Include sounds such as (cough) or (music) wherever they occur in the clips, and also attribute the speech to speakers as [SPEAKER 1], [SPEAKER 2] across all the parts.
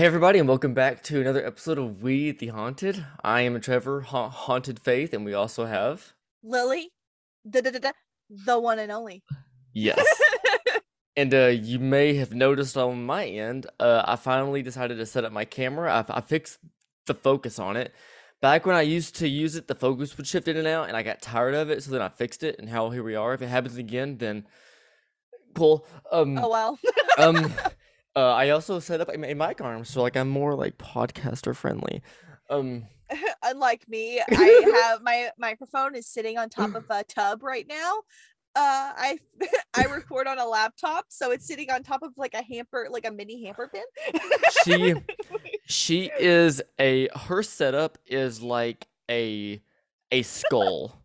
[SPEAKER 1] Hey everybody, and welcome back to another episode of We the Haunted. I am Trevor, ha- Haunted Faith, and we also have
[SPEAKER 2] Lily, da, da, da, da, the one and only.
[SPEAKER 1] yes. (laughs) and uh, you may have noticed on my end, uh, I finally decided to set up my camera. I, I fixed the focus on it. Back when I used to use it, the focus would shift in and out, and I got tired of it. So then I fixed it, and how here we are. If it happens again, then cool. Um,
[SPEAKER 2] oh well.
[SPEAKER 1] um. (laughs) Uh, I also set up a, a mic arm, so like I'm more like podcaster friendly. Um, (laughs)
[SPEAKER 2] Unlike me, I (laughs) have my microphone is sitting on top of a tub right now. Uh, I (laughs) I record on a laptop, so it's sitting on top of like a hamper, like a mini hamper bin.
[SPEAKER 1] she she is a her setup is like a a skull.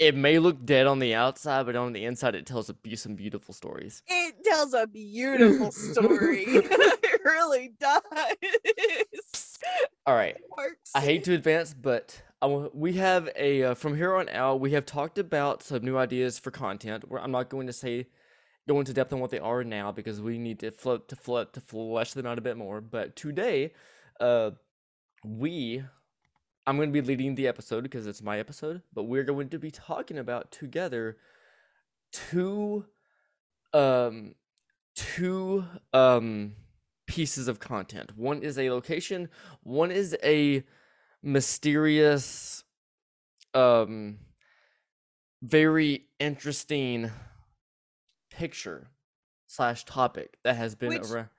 [SPEAKER 1] It may look dead on the outside, but on the inside, it tells a, be- some beautiful stories.
[SPEAKER 2] It tells a beautiful story. (laughs) it (laughs) really does.
[SPEAKER 1] All right.
[SPEAKER 2] Works.
[SPEAKER 1] I hate to advance, but I we have a uh, from here on out. We have talked about some new ideas for content. Where I'm not going to say go into depth on what they are now because we need to float to float to flesh them out a bit more. But today, uh, we I'm going to be leading the episode because it's my episode. But we're going to be talking about together two um two um pieces of content. One is a location, one is a mysterious um very interesting picture slash topic that has been
[SPEAKER 2] Which-
[SPEAKER 1] around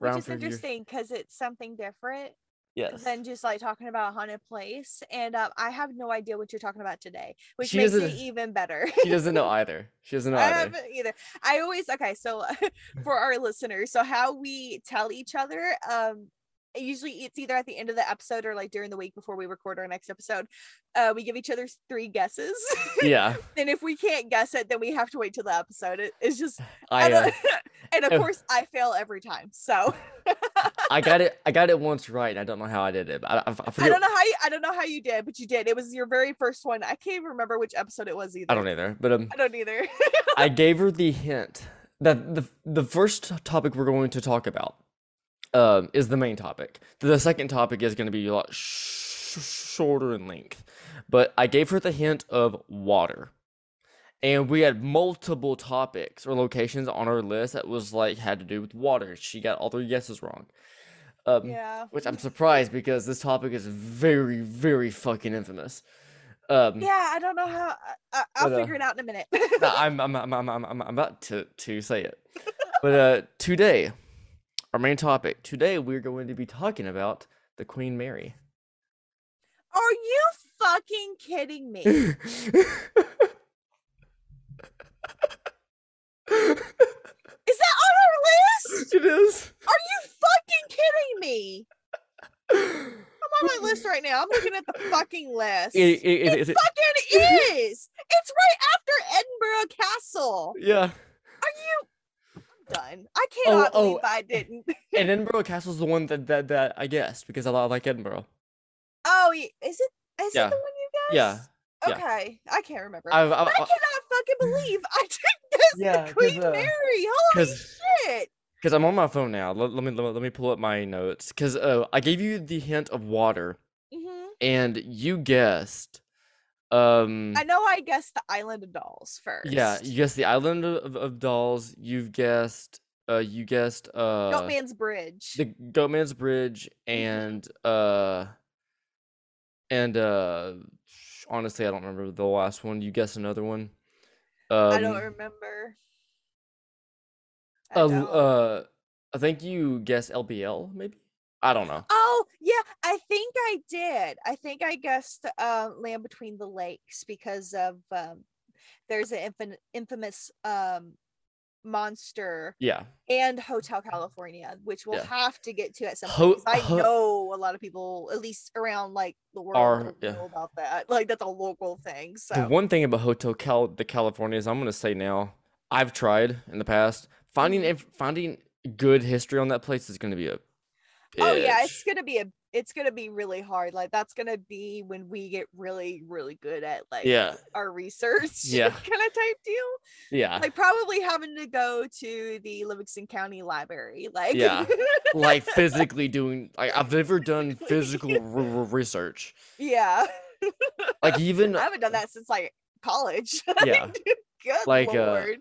[SPEAKER 2] Which is interesting because it's something different
[SPEAKER 1] Yes.
[SPEAKER 2] than just like talking about haunted place. And um, I have no idea what you're talking about today, which
[SPEAKER 1] She
[SPEAKER 2] makes it even better.
[SPEAKER 1] she doesn't know either. She doesn't (laughs) know
[SPEAKER 2] I
[SPEAKER 1] either.
[SPEAKER 2] either. I always okay. So (laughs) for our listeners, so how we tell each other, um, usually it's either at the end of the episode or like during the week before we record our next episode. Uh, we give each other three guesses,
[SPEAKER 1] Yeah. (laughs)
[SPEAKER 2] and if we can't guess it, then we have to wait till the episode. It, it's just, (sighs) I
[SPEAKER 1] I uh,
[SPEAKER 2] and of course, I fail every time. So
[SPEAKER 1] I got it I got it once right. I don't know how I did it. I, I, I
[SPEAKER 2] I don't know how you, I don't know how you did, but you did. It was your very first one. I can't even remember which episode it was either.
[SPEAKER 1] I don't either. But um
[SPEAKER 2] I don't either. (laughs)
[SPEAKER 1] I gave her the hint that the the first topic we're going to talk about um, is the main topic. The second topic is going to be a lot sh- shorter in length, but I gave her the hint of water, and we had multiple topics or locations on our list that was like had to do with water. She got all three guesses wrong. Um,
[SPEAKER 2] yeah.
[SPEAKER 1] Which I'm surprised because this topic is very, very fucking infamous. Um,
[SPEAKER 2] Yeah, I don't know how. I, I, I'll
[SPEAKER 1] But, uh,
[SPEAKER 2] figure it out in a minute.
[SPEAKER 1] no, (laughs) I'm, I'm, I'm, I'm, I'm, I'm about to, to say it. But uh, today, our main topic, today we're going to be talking about the Queen Mary.
[SPEAKER 2] Are you fucking kidding me? (laughs) Is that list?
[SPEAKER 1] it is.
[SPEAKER 2] Are you fucking kidding me? (laughs) I'm on my list right now. I'm looking at the fucking list.
[SPEAKER 1] It,
[SPEAKER 2] It,
[SPEAKER 1] it,
[SPEAKER 2] fucking is. It's right after Edinburgh Castle.
[SPEAKER 1] yeah.
[SPEAKER 2] Are you I'm done? I cannot
[SPEAKER 1] oh, oh
[SPEAKER 2] believe I didn't. (laughs)
[SPEAKER 1] And Edinburgh Castle is the one that, that, that I guessed because I li- like Edinburgh.
[SPEAKER 2] Oh, is it? Is
[SPEAKER 1] Yeah.
[SPEAKER 2] it the one you guys?
[SPEAKER 1] Yeah. yeah.
[SPEAKER 2] Okay, I can't remember.
[SPEAKER 1] I've,
[SPEAKER 2] But
[SPEAKER 1] I've,
[SPEAKER 2] I cannot fucking believe I didn't
[SPEAKER 1] Yeah,
[SPEAKER 2] Queen
[SPEAKER 1] uh,
[SPEAKER 2] Mary. Holy shit!
[SPEAKER 1] Because I'm on my phone now. Let, let me let, me- let me pull up my notes. Because uh, I gave you the hint of water,
[SPEAKER 2] hmm
[SPEAKER 1] and you guessed. Um,
[SPEAKER 2] I know I guessed the Island of Dolls first.
[SPEAKER 1] yeah, you guessed the Island of, of, of Dolls. You've guessed. Uh, you guessed. Uh,
[SPEAKER 2] Goatman's Bridge.
[SPEAKER 1] the Goatman's Bridge, and uh, and uh, honestly, I don't remember the last one. You guessed another one. Um,
[SPEAKER 2] I don't remember. I
[SPEAKER 1] uh,
[SPEAKER 2] don't.
[SPEAKER 1] uh, I think you guessed LBL, maybe. I don't know.
[SPEAKER 2] Oh yeah, I think I did. I think I guessed uh, Land Between the Lakes because of um, there's an infin- infamous um, monster
[SPEAKER 1] Yeah.
[SPEAKER 2] and Hotel California, which we'll
[SPEAKER 1] Yeah.
[SPEAKER 2] have to get to at some
[SPEAKER 1] Ho-
[SPEAKER 2] I
[SPEAKER 1] ho-
[SPEAKER 2] know a lot of people, at least around like the world,
[SPEAKER 1] Are- yeah.
[SPEAKER 2] know about that. Like that's a local thing. So
[SPEAKER 1] The one thing about Hotel Cal the Californias, I'm gonna say now, I've tried in the past finding
[SPEAKER 2] Mhm.
[SPEAKER 1] inf- finding good history on that place is gonna be a
[SPEAKER 2] Oh yeah, it's gonna be a it's gonna be really hard. Like that's gonna be when we get really, really good at like
[SPEAKER 1] yeah,
[SPEAKER 2] our research
[SPEAKER 1] Yeah. (laughs)
[SPEAKER 2] kind of type deal.
[SPEAKER 1] yeah.
[SPEAKER 2] Like probably having to go to the Livingston County Library. Like
[SPEAKER 1] Yeah. (laughs) like physically doing like I've never done physical r- research.
[SPEAKER 2] yeah.
[SPEAKER 1] Like even (laughs)
[SPEAKER 2] I haven't done that since like college.
[SPEAKER 1] Yeah.
[SPEAKER 2] Good
[SPEAKER 1] Like, uh,
[SPEAKER 2] lord.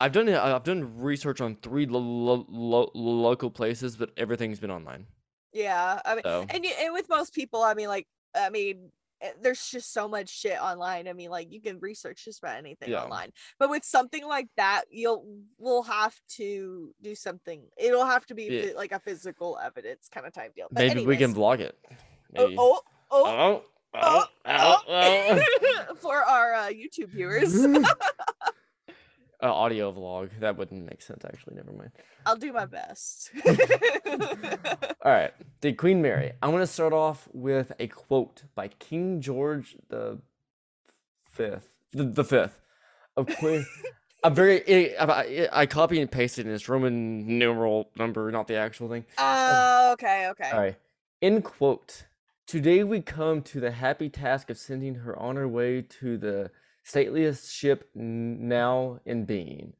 [SPEAKER 1] I've done it. I've done research on three lo- lo- lo- local places, but everything's been online.
[SPEAKER 2] yeah. I mean
[SPEAKER 1] So
[SPEAKER 2] and and with most people, I mean like I mean eh, there's just so much shit online. I mean, like you can research just about anything
[SPEAKER 1] Yeah.
[SPEAKER 2] online. But with something like that, you'll we'll have to do something. It'll have to be
[SPEAKER 1] Yeah.
[SPEAKER 2] like a physical evidence kind of type deal. But
[SPEAKER 1] maybe we can
[SPEAKER 2] anyways,
[SPEAKER 1] vlog it.
[SPEAKER 2] Oh,
[SPEAKER 1] Maybe.
[SPEAKER 2] oh, oh,
[SPEAKER 1] Oh,
[SPEAKER 2] oh,
[SPEAKER 1] oh, oh, oh.
[SPEAKER 2] oh. (laughs) for our uh, YouTube viewers. (laughs) (laughs)
[SPEAKER 1] Uh, audio vlog. That wouldn't make sense. Actually, never mind.
[SPEAKER 2] I'll do my best. (laughs) (laughs)
[SPEAKER 1] All right, the Queen Mary. I'm gonna start off with a quote by King George the Fifth, the, the fifth of Queen. I'm very. I, I, I copy and pasted in its Roman numeral number, not the actual thing.
[SPEAKER 2] Oh, okay, okay.
[SPEAKER 1] All right. End quote. Today we come to the happy task of sending her on her way to the stateliest ship now in being.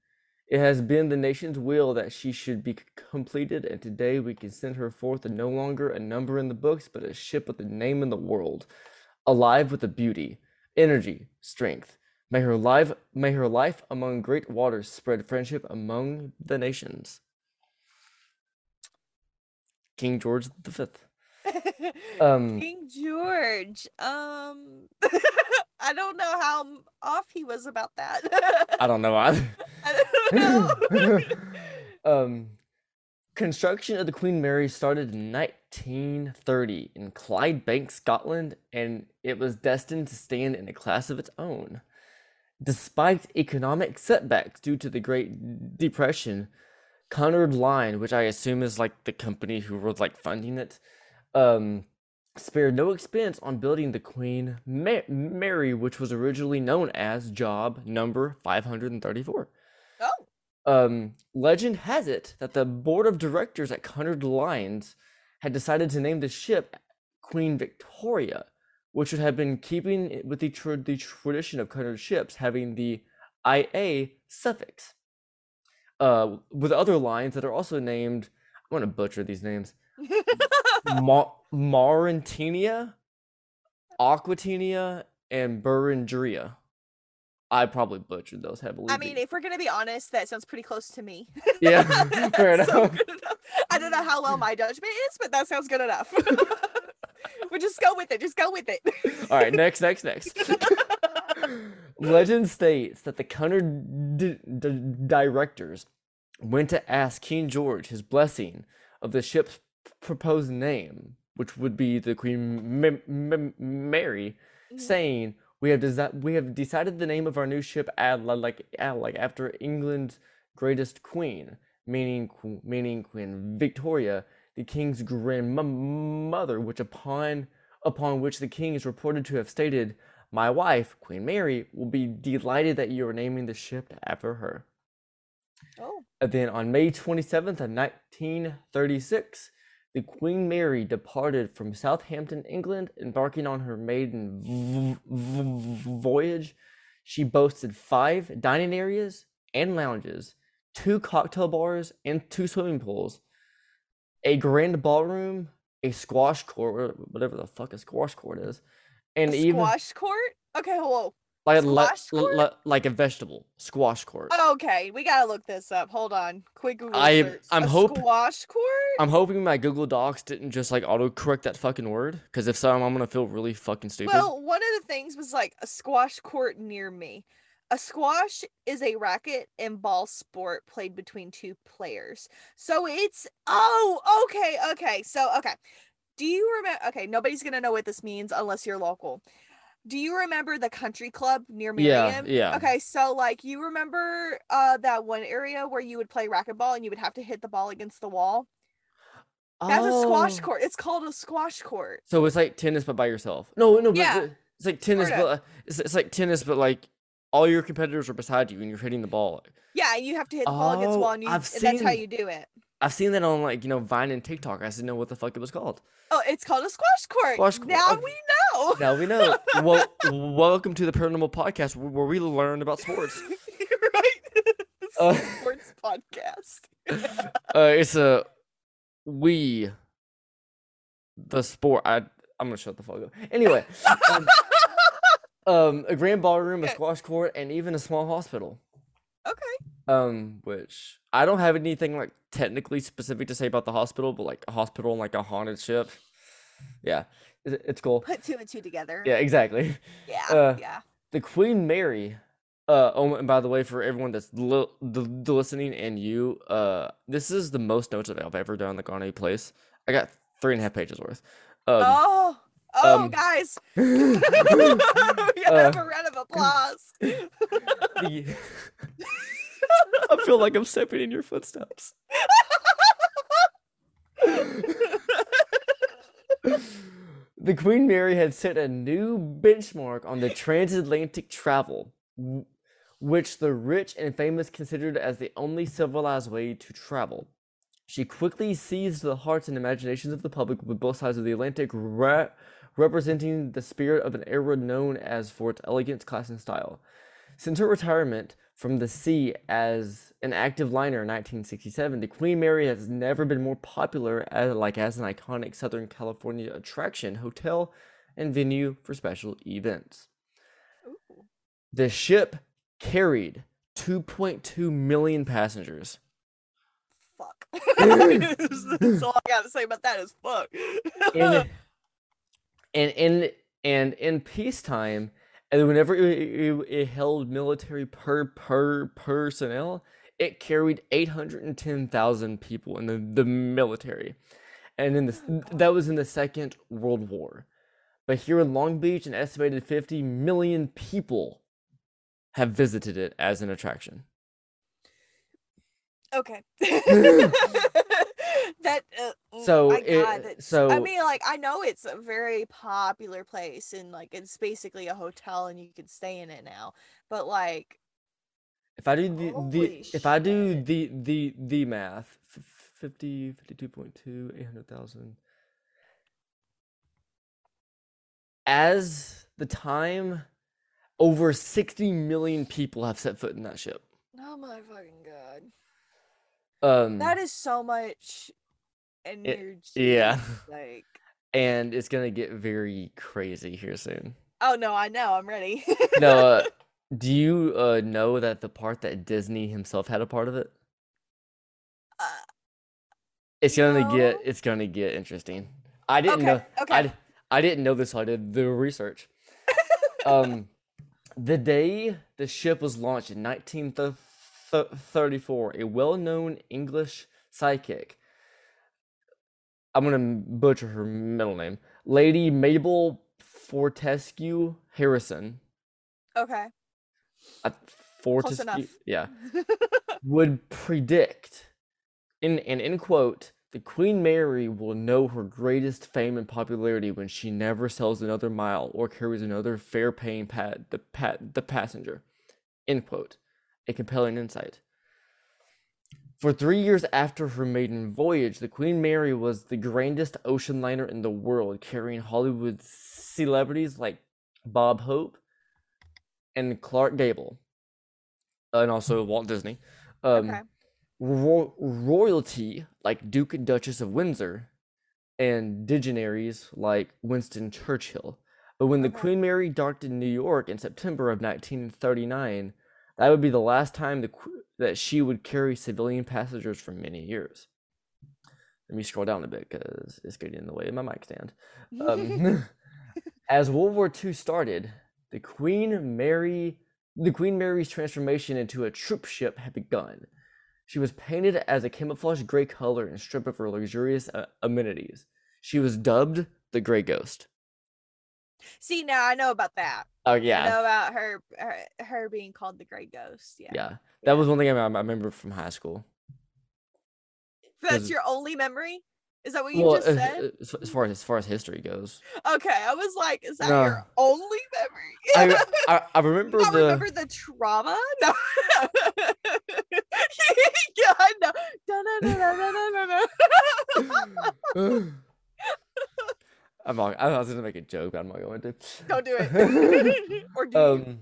[SPEAKER 1] It has been the nation's will that she should be completed, and today we can send her forth no longer a number in the books, but a ship with a name in the world, alive with a beauty, energy, strength. May her life, may her life among great waters spread friendship among the nations. King George the Fifth. Um, (laughs)
[SPEAKER 2] King George. Um, (laughs) I don't know how off he was about that.
[SPEAKER 1] I don't know. (laughs)
[SPEAKER 2] I don't know.
[SPEAKER 1] um, construction of the Queen Mary started in 1930 in Clydebank, Scotland, and it was destined to stand in a class of its own. Despite economic setbacks due to the Great Depression, Cunard Line, which I assume is like the company who was like funding it, um, spared no expense on building the Queen Ma- Mary, which was originally known as Job Number 534.
[SPEAKER 2] oh,
[SPEAKER 1] Um, legend has it that the board of directors at Cunard Lines had decided to name the ship Queen Victoria, which would have been keeping with the, tra- the tradition of Cunard ships having the IA suffix. Uh, with other lines that are also named, I'm gonna butcher these names. (laughs) Ma- Mauritinia, Aquitania, and Burundria. I probably butchered those heavily.
[SPEAKER 2] I mean, if we're gonna be honest, that sounds pretty close to me.
[SPEAKER 1] Yeah, (laughs) (laughs) fair enough.
[SPEAKER 2] good enough. I don't know how well my judgment is, but that sounds good enough. (laughs) we'll just go with it. Just go with it.
[SPEAKER 1] All right, next, next, next. Legend states that the Cunard d- d- directors went to ask King George his blessing of the ship's proposed name, which would be the Queen M- M- Mary,
[SPEAKER 2] Mhm.
[SPEAKER 1] saying, "We have desi- we have decided the name of our new ship ad- like ad- like after England's greatest queen, meaning meaning Queen Victoria, the king's grandmother, which upon upon which the king is reported to have stated, "My wife, Queen Mary, will be delighted that you are naming the ship after her."
[SPEAKER 2] Oh,
[SPEAKER 1] And then on May 27th of 1936, the Queen Mary departed from Southampton, England, embarking on her maiden v- v- voyage. She boasted five dining areas and lounges, two cocktail bars and two swimming pools, a grand ballroom, a squash court, whatever the fuck a squash court is, and
[SPEAKER 2] a
[SPEAKER 1] even
[SPEAKER 2] squash court. Okay, hello.
[SPEAKER 1] Like li-
[SPEAKER 2] squash court?
[SPEAKER 1] li- like a vegetable squash court.
[SPEAKER 2] Okay, we gotta look this up. Hold on. Quick Google
[SPEAKER 1] I-
[SPEAKER 2] search.
[SPEAKER 1] I'm
[SPEAKER 2] A
[SPEAKER 1] hope-
[SPEAKER 2] squash court.
[SPEAKER 1] I'm hoping my Google Docs didn't just like autocorrect that fucking word, because if so, I'm gonna feel really fucking stupid.
[SPEAKER 2] Well, one of the things was like a squash court near me. A squash is a racket and ball sport played between two players. So it's oh, okay, okay. So okay. Do you remember okay, nobody's gonna know what this means unless you're local. Do you remember the country club near
[SPEAKER 1] Yeah,
[SPEAKER 2] Miriam?
[SPEAKER 1] yeah.
[SPEAKER 2] Okay, so like you remember uh that one area where you would play racquetball and you would have to hit the ball against the wall? That's a squash
[SPEAKER 1] Oh,
[SPEAKER 2] court. It's called a squash court.
[SPEAKER 1] So it's like tennis, but by yourself. No, no, but
[SPEAKER 2] Yeah,
[SPEAKER 1] the- it's like tennis,
[SPEAKER 2] sorta.
[SPEAKER 1] but uh, it's, it's like tennis, but like all your competitors are beside you and you're hitting the ball.
[SPEAKER 2] Yeah, you have to hit the ball against the
[SPEAKER 1] Oh,
[SPEAKER 2] wall, and, you,
[SPEAKER 1] I've
[SPEAKER 2] and that's how you do it.
[SPEAKER 1] I've seen that on like you know Vine and TikTok. I just didn't know what the fuck it was called.
[SPEAKER 2] Oh, it's called a squash court.
[SPEAKER 1] Squash court,
[SPEAKER 2] Now we know.
[SPEAKER 1] Now we know. (laughs) well, welcome to the Paranormal Podcast, where we learn about sports. (laughs)
[SPEAKER 2] right? (laughs)
[SPEAKER 1] Uh,
[SPEAKER 2] sports podcast.
[SPEAKER 1] Uh, it's a we the sport. I I'm gonna shut the fuck up. Anyway, um, um, a grand ballroom, a squash court, and even a small hospital.
[SPEAKER 2] okay.
[SPEAKER 1] Um, which I don't have anything like technically specific to say about the hospital, but like a hospital and like a haunted ship. Yeah, it, it's cool.
[SPEAKER 2] Put two and two together.
[SPEAKER 1] Yeah, exactly. (laughs)
[SPEAKER 2] Yeah.
[SPEAKER 1] Uh,
[SPEAKER 2] yeah.
[SPEAKER 1] The Queen Mary. Uh, oh, and by the way, for everyone that's li- the, the listening and you, uh, this is the most notes I've ever done like on a place. I got three and a half pages worth. Um,
[SPEAKER 2] oh. Oh,
[SPEAKER 1] um,
[SPEAKER 2] guys. (laughs) (laughs) we gotta have
[SPEAKER 1] uh,
[SPEAKER 2] a round of applause.
[SPEAKER 1] the- I feel like I'm stepping in your footsteps. the Queen Mary had set a new benchmark on the transatlantic travel, which the rich and famous considered as the only civilized way to travel. She quickly seized the hearts and imaginations of the public with both sides of the Atlantic, re- representing the spirit of an era known as for its elegance, class, and style. Since her retirement from the sea as an active liner in 1967, the Queen Mary has never been more popular as like as an iconic Southern California attraction, hotel, and venue for special events.
[SPEAKER 2] Ooh.
[SPEAKER 1] The ship carried 2.2 million passengers.
[SPEAKER 2] Fuck. (laughs) That's all I gotta say about that is fuck.
[SPEAKER 1] in (laughs) and in and in peacetime and whenever it, it, it held military per per personnel it carried 810,000 people in the, the military. And in the
[SPEAKER 2] Oh,
[SPEAKER 1] that was in the second world war. But here in long beach an estimated 50 million people have visited it as an attraction.
[SPEAKER 2] Okay. (laughs) (laughs) (laughs) that uh, mm,
[SPEAKER 1] So
[SPEAKER 2] my
[SPEAKER 1] it-
[SPEAKER 2] that's- I mean, like I know it's a very popular place and like it's basically a hotel and you can stay in it now. But like,
[SPEAKER 1] If I do the, the if I do the the the math, f- 50 52.2 800,000 as the time over 60 million people have set foot in that ship.
[SPEAKER 2] oh my fucking god,
[SPEAKER 1] Um
[SPEAKER 2] that is so much energy.
[SPEAKER 1] yeah.
[SPEAKER 2] Like,
[SPEAKER 1] and it's going to get very crazy here soon.
[SPEAKER 2] oh no, I know, I'm ready.
[SPEAKER 1] No, uh, (laughs) do you uh know that the part that Disney himself had a part of it?
[SPEAKER 2] Uh,
[SPEAKER 1] It's gonna get it's gonna get interesting. I didn't
[SPEAKER 2] okay,
[SPEAKER 1] know
[SPEAKER 2] okay.
[SPEAKER 1] I, I didn't know this, so I did the research. um, (laughs) the day the ship was launched in 1934, a well-known English psychic. I'm gonna butcher her middle name, Lady Mabel Fortescue Harrison.
[SPEAKER 2] okay.
[SPEAKER 1] Uh, Fortescue, yeah, (laughs) would predict, in and in quote, the Queen Mary will know her greatest fame and popularity when she never sells another mile or carries another fare-paying pat the pat the passenger. End quote. A compelling insight. For three years after her maiden voyage, the Queen Mary was the grandest ocean liner in the world, carrying Hollywood celebrities like Bob Hope and Clark Gable, and also Walt Disney. Um,
[SPEAKER 2] okay.
[SPEAKER 1] ro- royalty like Duke and Duchess of Windsor, and dignitaries like Winston Churchill. But when the Queen Mary docked in New York in September of 1939, that would be the last time the, that she would carry civilian passengers for many years. Let me scroll down a bit because it's getting in the way of my mic stand. Um, (laughs) (laughs) as World War II started, the Queen Mary, the Queen Mary's transformation into a troop ship had begun. She was painted as a camouflage gray color and stripped of her luxurious uh, amenities. She was dubbed the Gray Ghost.
[SPEAKER 2] See, now I know about that.
[SPEAKER 1] Oh
[SPEAKER 2] I know about her, her, her being called the Gray Ghost. Yeah.
[SPEAKER 1] yeah. That was one thing I, I remember from high school.
[SPEAKER 2] That's your only memory? Is that what you
[SPEAKER 1] Well,
[SPEAKER 2] just said?
[SPEAKER 1] as, far as as far as history goes,
[SPEAKER 2] Okay, I was like, is that
[SPEAKER 1] No.
[SPEAKER 2] your only memory?
[SPEAKER 1] I (laughs) I, I remember
[SPEAKER 2] Not
[SPEAKER 1] the
[SPEAKER 2] remember the trauma? (laughs) No. (laughs) yeah, I know. (sighs)
[SPEAKER 1] I'm not, I was gonna make a joke, but I'm not going to.
[SPEAKER 2] Don't do it. (laughs) or do?
[SPEAKER 1] Um.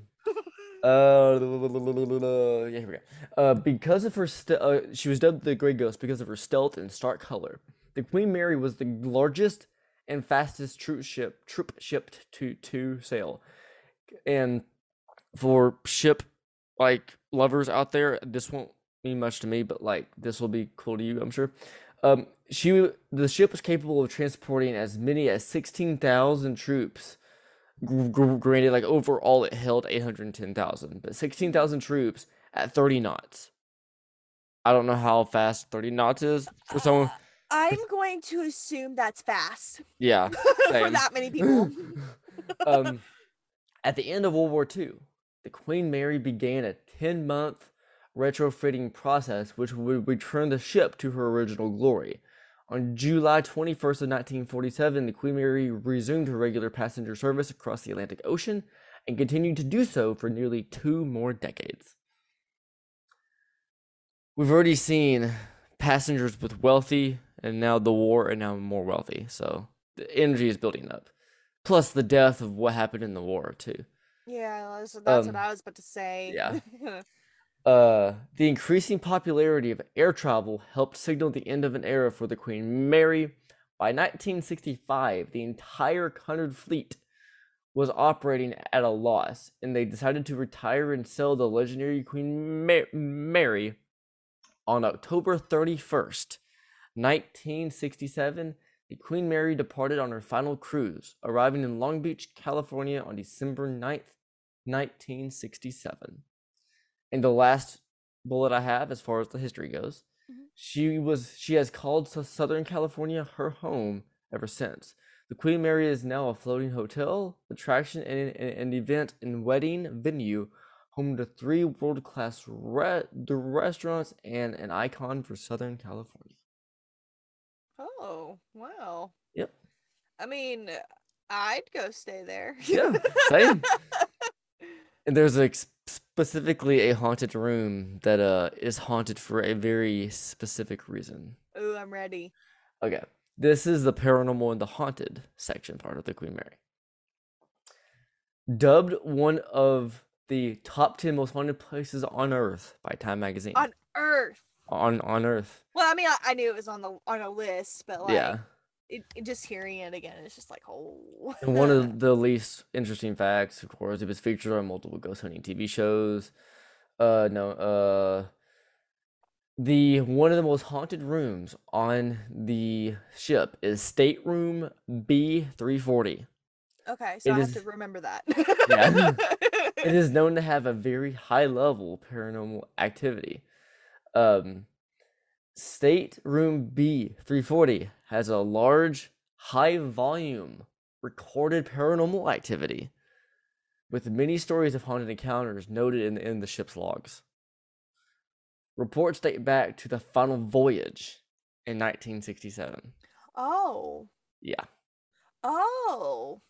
[SPEAKER 1] Uh, yeah, here we go. Uh, because of her, st- uh, she was dubbed the Grey Ghost because of her stealth and stark color. The Queen Mary was the largest and fastest troop ship troop shipped to to sail, and for ship like lovers out there, this won't mean much to me, but like this will be cool to you, I'm sure. Um, she the ship was capable of transporting as many as sixteen thousand troops. Gr- gr- granted, like overall, it held eight hundred ten thousand, but sixteen thousand troops at thirty knots. I don't know how fast thirty knots is for someone.
[SPEAKER 2] Uh, I'm going to assume that's fast
[SPEAKER 1] Yeah. (laughs)
[SPEAKER 2] for that many people. (laughs)
[SPEAKER 1] um, at the end of World War II, the Queen Mary began a 10 month retrofitting process which would return the ship to her original glory. On July 21st of 1947, the Queen Mary resumed her regular passenger service across the Atlantic Ocean and continued to do so for nearly two more decades. We've already seen passengers with wealthy, and now the war, and now more wealthy. So the energy is building up. Plus the death of what happened in the war too.
[SPEAKER 2] yeah, that's, that's
[SPEAKER 1] Um,
[SPEAKER 2] what I was about to say.
[SPEAKER 1] yeah. (laughs) Uh, the increasing popularity of air travel helped signal the end of an era for the Queen Mary. By 1965, the entire Cunard fleet was operating at a loss, and they decided to retire and sell the legendary Queen Ma- Mary on October 31st, 1967. The Queen Mary departed on her final cruise, arriving in Long Beach, California on December 9th, 1967. And the last bullet I have, as far as the history goes,
[SPEAKER 2] Mhm.
[SPEAKER 1] she was she has called Southern California her home ever since. The Queen Mary is now a floating hotel, attraction, and an an event and wedding venue, home to three world-class re- the restaurants and an icon for Southern California.
[SPEAKER 2] Oh, wow.
[SPEAKER 1] Yep.
[SPEAKER 2] I mean, I'd go stay there.
[SPEAKER 1] Yeah, (laughs) same. (laughs) And there's like s- specifically a haunted room that uh is haunted for a very specific reason.
[SPEAKER 2] Ooh, I'm ready.
[SPEAKER 1] Okay, this is the paranormal and the haunted section part of the Queen Mary. Dubbed one of the top 10 most haunted places on earth by Time magazine.
[SPEAKER 2] On Earth.
[SPEAKER 1] on on earth.
[SPEAKER 2] Well, I mean, I, I knew it was on the on a list, but like,
[SPEAKER 1] yeah.
[SPEAKER 2] It, it- just hearing it again, it's just like, oh.
[SPEAKER 1] And one of (laughs) the least interesting facts, of course, it was featured on multiple ghost hunting TV shows. Uh, no, uh, the one of the most haunted rooms on the ship is stateroom B three forty.
[SPEAKER 2] okay, so
[SPEAKER 1] it
[SPEAKER 2] I have to remember that. (laughs)
[SPEAKER 1] Yeah. (laughs) It is known to have a very high level paranormal activity. Um, stateroom B three forty has a large, high volume recorded paranormal activity, with many stories of haunted encounters noted in, in the ship's logs. Reports date back to the final voyage in 1967.
[SPEAKER 2] oh.
[SPEAKER 1] Yeah,
[SPEAKER 2] Oh.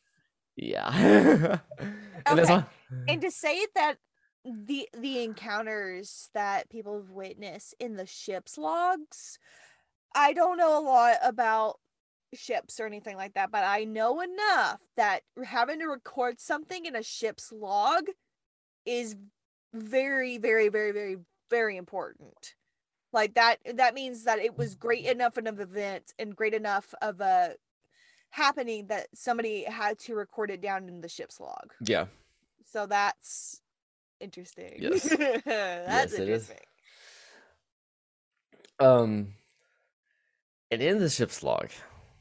[SPEAKER 1] yeah. (laughs) and
[SPEAKER 2] Okay. and to say that the the encounters that people have witnessed in the ship's logs i don't know a lot about ships or anything like that but i know enough that having to record something in a ship's log is very very very very very important like that that means that it was great enough of an event and great enough of a happening that somebody had to record it down in the ship's log
[SPEAKER 1] yeah.
[SPEAKER 2] so that's interesting.
[SPEAKER 1] Yes. (laughs)
[SPEAKER 2] that's
[SPEAKER 1] Yes, it is.
[SPEAKER 2] interesting.
[SPEAKER 1] Um, and in the ship's log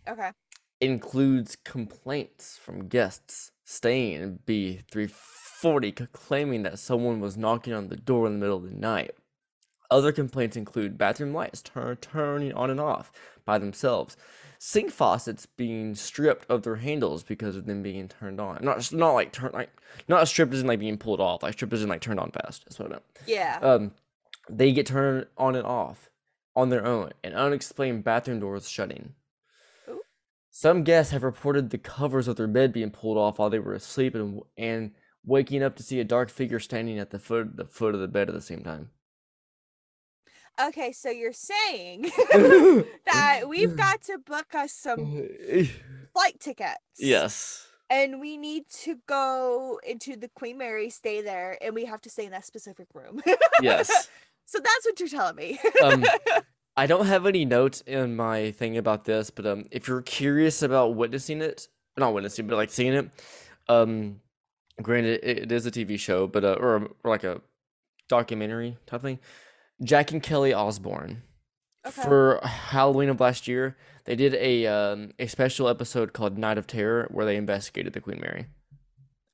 [SPEAKER 2] Okay.
[SPEAKER 1] includes complaints from guests staying in B340 claiming that someone was knocking on the door in the middle of the night. Other complaints include bathroom lights turn, turning on and off by themselves, sink faucets being stripped of their handles because of them being turned on. Not not like turn like not stripped as in like being pulled off, like stripped as in like turned on fast. That's what I meant
[SPEAKER 2] Yeah.
[SPEAKER 1] um, they get turned on and off on their own, and unexplained bathroom doors shutting.
[SPEAKER 2] Ooh.
[SPEAKER 1] Some guests have reported the covers of their bed being pulled off while they were asleep, and and waking up to see a dark figure standing at the foot the foot of the bed at the same time.
[SPEAKER 2] Okay, so you're saying (laughs) that we've (laughs) got to book us some (laughs) flight tickets.
[SPEAKER 1] yes.
[SPEAKER 2] And we need to go into the Queen Mary, stay there, and we have to stay in that specific room.
[SPEAKER 1] Yes.
[SPEAKER 2] So that's what you're telling me.
[SPEAKER 1] Um, (laughs) I don't have any notes in my thing about this, but um, if you're curious about witnessing it, not witnessing, but like seeing it, um, granted it, it is a TV show, but uh, or, or like a documentary type thing. Jack and Kelly Osbourne
[SPEAKER 2] Okay.
[SPEAKER 1] for Halloween of last year, they did a um a special episode called Night of Terror where they investigated the Queen Mary.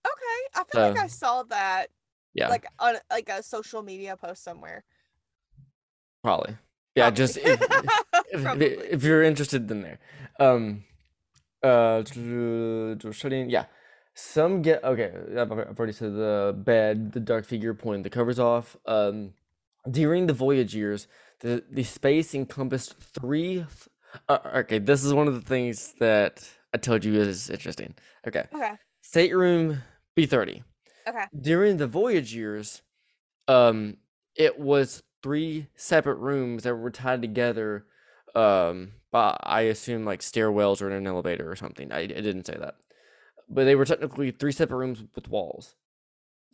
[SPEAKER 2] okay. I feel like I saw that
[SPEAKER 1] Yeah,
[SPEAKER 2] like on like a social media post somewhere.
[SPEAKER 1] Probably. Yeah,
[SPEAKER 2] Probably.
[SPEAKER 1] just if, if, if you're interested in there um uh yeah some get okay i've already said the bed the dark figure pulling the covers off um during the voyage years the the space encompassed three th- uh, okay this is one of the things that i told you is interesting okay
[SPEAKER 2] okay.
[SPEAKER 1] stateroom b30
[SPEAKER 2] Okay.
[SPEAKER 1] during the voyage years um it was three separate rooms that were tied together um by i assume like stairwells or an elevator or something. I, I didn't say that. But they were technically three separate rooms with walls.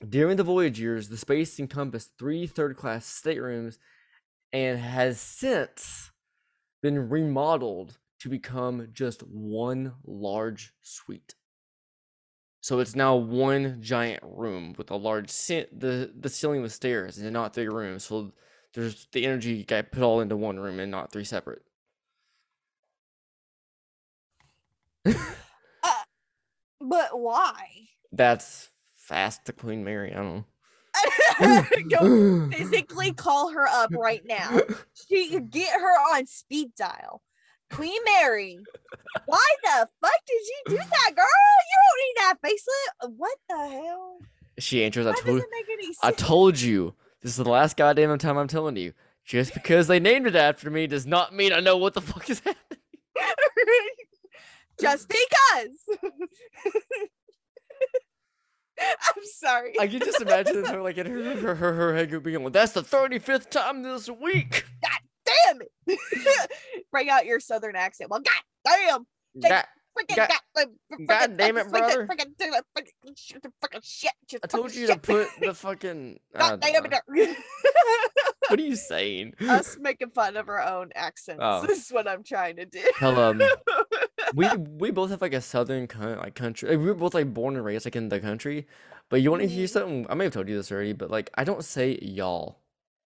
[SPEAKER 1] During the voyage years the space encompassed three third class staterooms and has since been remodeled to become just one large suite. So it's now one giant room with a large ce- the the ceiling with stairs and not three rooms. So there's the energy got put all into one room and not three separate. (laughs)
[SPEAKER 2] Uh, but why?
[SPEAKER 1] That's fast to Queen Mary. I don't (laughs)
[SPEAKER 2] Go physically (laughs) call her up right now. She get her on speed dial. Queen Mary, why the fuck did you do that, girl? You don't need that facelift. What the hell?
[SPEAKER 1] she answers. I told
[SPEAKER 2] doesn't make any sense.
[SPEAKER 1] I told you. This is the last goddamn time I'm telling you. Just because they named it after me does not mean I know what the fuck is (laughs) happening.
[SPEAKER 2] Just because. (laughs) I'm sorry.
[SPEAKER 1] I can just imagine her like in her her her, her head being like, "That's the thirty fifth time this week."
[SPEAKER 2] God damn it. (laughs) Bring out your southern accent. Well, god damn. Freaking
[SPEAKER 1] God-
[SPEAKER 2] god,
[SPEAKER 1] God damn it, brother. I told you to put (laughs) the fucking.
[SPEAKER 2] God damn it. (laughs) (laughs)
[SPEAKER 1] What are you saying?
[SPEAKER 2] Us making fun of our own accents.
[SPEAKER 1] Oh.
[SPEAKER 2] This is what I'm trying to do.
[SPEAKER 1] Hell, um, we we both have like a southern like country. like, We were both like born and raised like in the country. But you want to hear
[SPEAKER 2] Mhm.
[SPEAKER 1] something? I may have told you this already, but like I don't say y'all.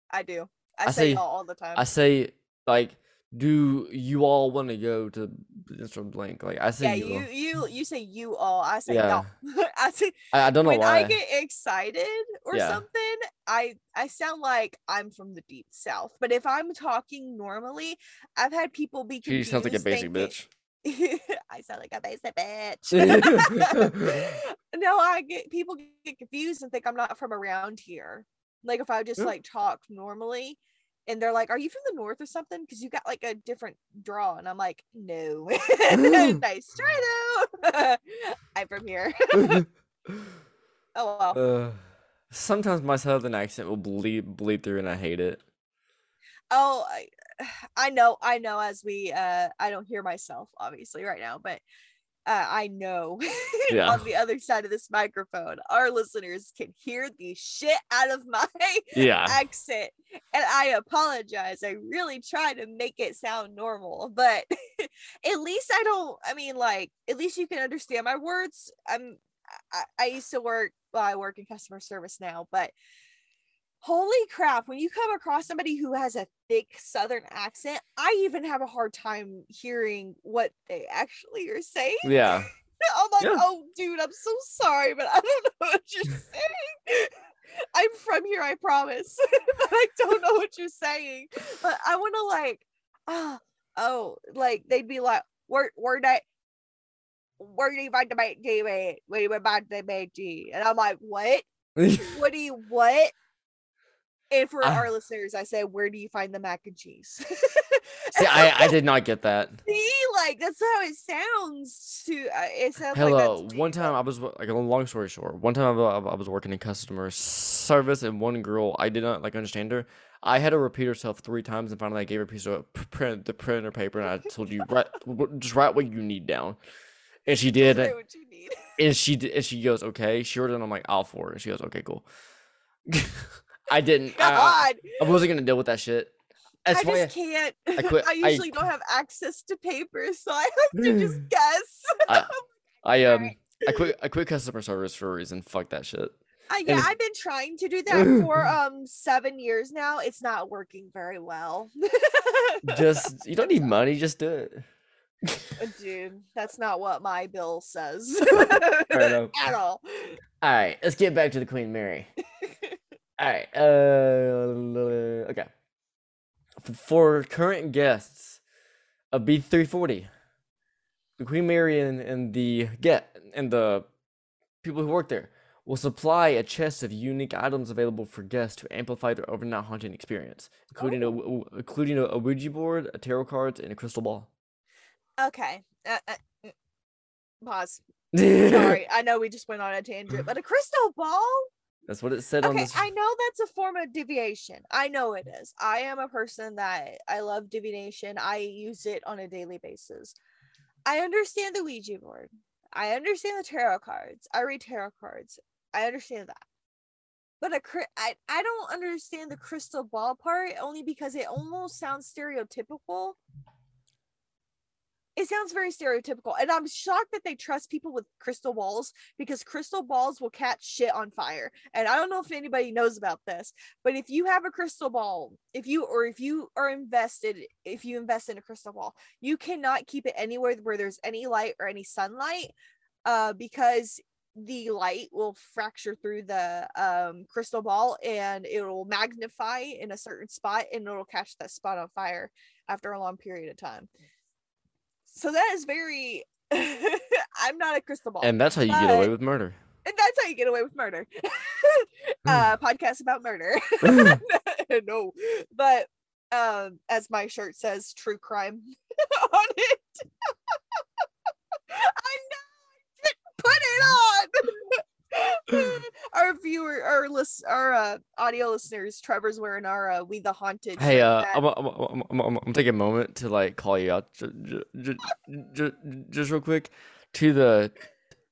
[SPEAKER 2] I do. I,
[SPEAKER 1] I
[SPEAKER 2] say
[SPEAKER 1] say-
[SPEAKER 2] y'all all the time.
[SPEAKER 1] I say like, do you all want to go to Mr. Blank? Like I say
[SPEAKER 2] yeah,
[SPEAKER 1] you.
[SPEAKER 2] you you you say you all. I say
[SPEAKER 1] Yeah.
[SPEAKER 2] y'all. (laughs) I say
[SPEAKER 1] I, I don't know
[SPEAKER 2] when
[SPEAKER 1] why.
[SPEAKER 2] I get excited or
[SPEAKER 1] Yeah.
[SPEAKER 2] something, I I sound like I'm from the deep south. But if I'm talking normally, I've had people be
[SPEAKER 1] she sounds like a basic
[SPEAKER 2] thinking-
[SPEAKER 1] bitch. (laughs)
[SPEAKER 2] I sound like a basic bitch. (laughs) no, I get people get confused and think I'm not from around here. Like if I just
[SPEAKER 1] Yeah.
[SPEAKER 2] like talk normally and they're like, Are you from the north or something? Because you got like a different draw. And I'm like, No. (laughs) nice try though. (laughs) I'm from here. (laughs) oh well.
[SPEAKER 1] uh, sometimes my southern accent will bleed bleed through, and I hate it.
[SPEAKER 2] Oh I, (sighs) I know, I know as we uh I don't hear myself obviously right now, but uh, I know (laughs)
[SPEAKER 1] Yeah.
[SPEAKER 2] on the other side of this microphone, our listeners can hear the shit out of my (laughs)
[SPEAKER 1] Yeah.
[SPEAKER 2] accent. And I apologize. I really try to make it sound normal, but (laughs) at least I don't, I mean, like, at least you can understand my words. I'm, I, I used to work, well, I work in customer service now, but holy crap, when you come across somebody who has a thick southern accent, I even have a hard time hearing what they actually are saying.
[SPEAKER 1] Yeah. (laughs)
[SPEAKER 2] I'm like,
[SPEAKER 1] Yeah.
[SPEAKER 2] oh, dude, I'm so sorry, but I (laughs) don't know what you're (laughs) saying. I'm from here, I promise. but I don't know what you're saying. But I want to like, ah, oh, like they'd be like, where, where that, where do you find the at? Where do you find the tea? And I'm like, what? What do you what? And for
[SPEAKER 1] I-
[SPEAKER 2] our listeners, I say, where do you find the mac and cheese?
[SPEAKER 1] See, (laughs) I I did not get that.
[SPEAKER 2] See, like that's how it sounds to. Uh, it sounds
[SPEAKER 1] Hello.
[SPEAKER 2] like
[SPEAKER 1] one time I was like a long story short. One time I, I was working in customer service, and one girl I did not like understand her. I had to repeat herself three times, and finally I gave her a piece of print, the printer paper, and I (laughs) told you write, just write what you need down, and she did,
[SPEAKER 2] what you need.
[SPEAKER 1] and she and she goes okay. She wrote it on like all four, and she goes okay, cool. (laughs) I didn't. I, I- I wasn't gonna deal with that shit. That's
[SPEAKER 2] I just can't. (laughs) I,
[SPEAKER 1] quit- I-
[SPEAKER 2] usually don't have access to papers, so I have to just (sighs) guess. (laughs)
[SPEAKER 1] I, I um I quit I quit customer service for a reason. Fuck that shit.
[SPEAKER 2] Uh, yeah, I've been trying to do that (laughs) for um seven years now. It's not working very well.
[SPEAKER 1] Just you don't need money. Just do it.
[SPEAKER 2] Uh, Dude, that's not what my bill says at all.
[SPEAKER 1] All right, let's get back to the Queen Mary. All right. Uh, okay. For current guests of B340, the Queen Mary and, and the get and the people who work there will supply a chest of unique items available for guests to amplify their overnight haunting experience, including a w- w- including a, a Ouija board, a tarot cards, and a crystal ball.
[SPEAKER 2] Okay. Uh, uh, pause. (laughs) Sorry, I know we just went on a tangent, but a crystal ball?
[SPEAKER 1] That's what it said on
[SPEAKER 2] Okay,
[SPEAKER 1] this.
[SPEAKER 2] I know that's a form of divination. I know it is. I am a person that I love divination. I use it on a daily basis. I understand the Ouija board. I understand the tarot cards. I read tarot cards. I understand that. But a I, I don't understand the crystal ball part only because it almost sounds stereotypical. It sounds very stereotypical. And I'm shocked that they trust people with crystal balls because crystal balls will catch shit on fire. And I don't know if anybody knows about this, but if you have a crystal ball, if you or if you are invested, if you invest in a crystal ball, you cannot keep it anywhere where there's any light or any sunlight uh because the light will fracture through the um crystal ball and it will magnify in a certain spot and it'll catch that spot on fire after a long period of time. So that is very (laughs) I'm not a crystal ball
[SPEAKER 1] and that's how you get away with murder.
[SPEAKER 2] and that's how you get away with murder. (laughs) uh podcast about murder. (laughs) no. But um as my shirt says true crime on it. I know I didn't put it on. (laughs) our viewer our list our uh, audio listeners Trevor's wearing our uh, we the haunted
[SPEAKER 1] Hey, uh, I'm, I'm, I'm, I'm, I'm, taking a moment to like call you out j- j- j- j- just real quick to the.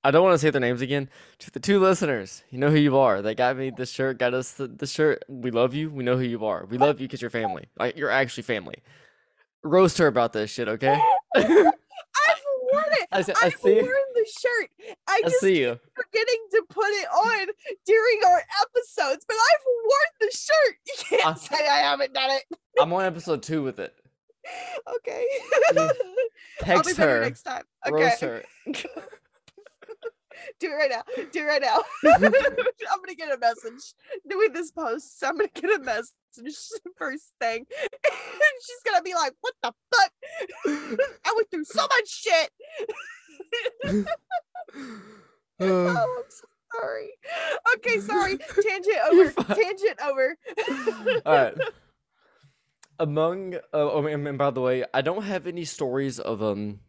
[SPEAKER 1] I don't want to say their names again. To the two listeners, you know who you are. They got me this shirt, got us the, the shirt. We love you. We know who you are. We love you because you're family. Like you're actually family. Roast her about this shit, okay? (laughs)
[SPEAKER 2] I've worn it. (laughs)
[SPEAKER 1] I, I
[SPEAKER 2] I've
[SPEAKER 1] see.
[SPEAKER 2] The shirt. I,
[SPEAKER 1] I
[SPEAKER 2] just
[SPEAKER 1] see you.
[SPEAKER 2] forgetting to put it on during our episodes, but I've worn the shirt. You can't
[SPEAKER 1] Uh,
[SPEAKER 2] say I haven't done it.
[SPEAKER 1] I'm on episode two with it. (laughs)
[SPEAKER 2] Okay. (laughs)
[SPEAKER 1] Text her.
[SPEAKER 2] next time. Okay.
[SPEAKER 1] Her. (laughs)
[SPEAKER 2] Do it right now. Do it right now. I'm gonna get a message doing this post. So I'm gonna get a message first thing. And she's gonna be like, what the fuck? I went through so much shit. (laughs) oh, I'm so sorry. Okay, sorry. (laughs) Tangent over. Tangent (laughs) over.
[SPEAKER 1] All right. Among, uh, oh, and, and by the way, I don't have any stories of um,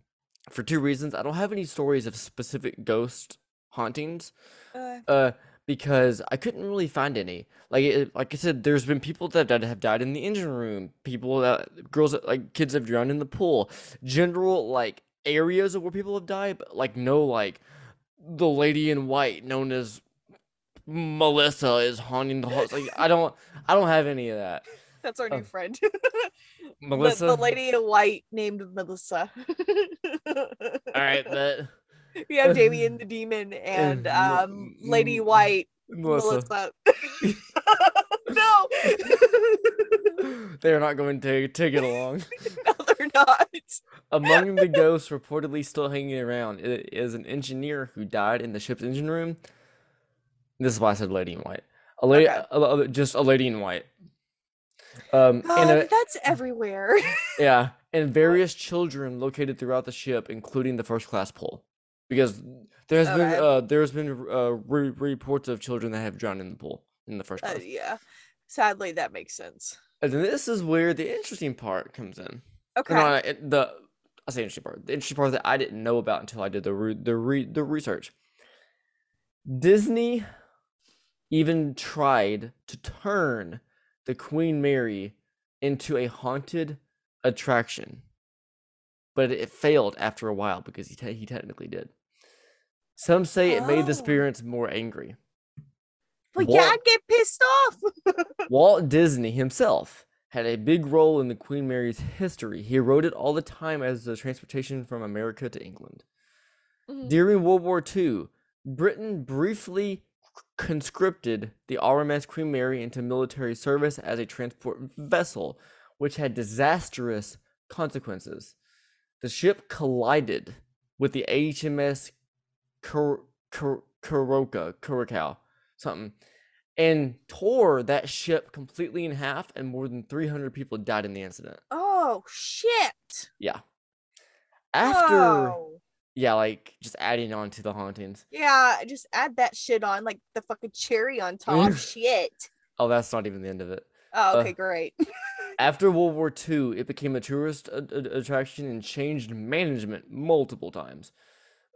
[SPEAKER 1] for two reasons. I don't have any stories of specific ghost hauntings,
[SPEAKER 2] Uh,
[SPEAKER 1] uh, because I couldn't really find any. Like, it, like I said, there's been people that, that have died in the engine room. People that girls that like kids have drowned in the pool. General like areas of where people have died, but like no like the lady in white known as Melissa is haunting the house. Like I don't, I don't have any of that. (laughs)
[SPEAKER 2] that's our new
[SPEAKER 1] Oh.
[SPEAKER 2] friend. (laughs)
[SPEAKER 1] Melissa.
[SPEAKER 2] The, the lady in white named Melissa.
[SPEAKER 1] All right, (laughs) that
[SPEAKER 2] we have Damien the demon and um Lady White
[SPEAKER 1] Melissa.
[SPEAKER 2] Melissa. No, (laughs)
[SPEAKER 1] They're not going to to get along. (laughs)
[SPEAKER 2] no, they're not.
[SPEAKER 1] Among the (laughs) ghosts reportedly still hanging around is an engineer who died in the ship's engine room. This is why I said lady in white. A lady,
[SPEAKER 2] Okay.
[SPEAKER 1] a- a- just a lady in white. Um, and a,
[SPEAKER 2] that's everywhere.
[SPEAKER 1] yeah, and various children located throughout the ship, including the first class pool, because there has been uh, there's been uh, re- reports of children that have drowned in the pool in the first
[SPEAKER 2] Uh,
[SPEAKER 1] class.
[SPEAKER 2] yeah, sadly, that makes sense.
[SPEAKER 1] And this is where the interesting part comes in.
[SPEAKER 2] Okay.
[SPEAKER 1] No, the I say interesting part. The interesting part that I didn't know about until I did the re- the re- the research. Disney even tried to turn the Queen Mary into a haunted attraction, but it failed after a while because he te- he technically did. Some say it made the
[SPEAKER 2] Oh.
[SPEAKER 1] spirits more angry.
[SPEAKER 2] But
[SPEAKER 1] Walt-
[SPEAKER 2] yeah, I'd get pissed off. (laughs)
[SPEAKER 1] Walt Disney himself had a big role in the Queen Mary's history. He rode it all the time as the transportation from America to England.
[SPEAKER 2] Mhm.
[SPEAKER 1] During World War II, Britain briefly conscripted the RMS Queen Mary into military service as a transport vessel, which had disastrous consequences. The ship collided with the HMS Kur- Kuroka, Curacoa, something, and tore that ship completely in half, and more than 300 people died in the incident.
[SPEAKER 2] Oh shit.
[SPEAKER 1] Yeah. After,
[SPEAKER 2] Oh.
[SPEAKER 1] yeah, like just adding on to the hauntings.
[SPEAKER 2] Yeah, just add that shit on like the fucking cherry on top. shit.
[SPEAKER 1] Oh, that's not even the end of it.
[SPEAKER 2] Oh,
[SPEAKER 1] Uh,
[SPEAKER 2] okay, great. (laughs)
[SPEAKER 1] After World War II, it became a tourist a- a- attraction and changed management multiple times.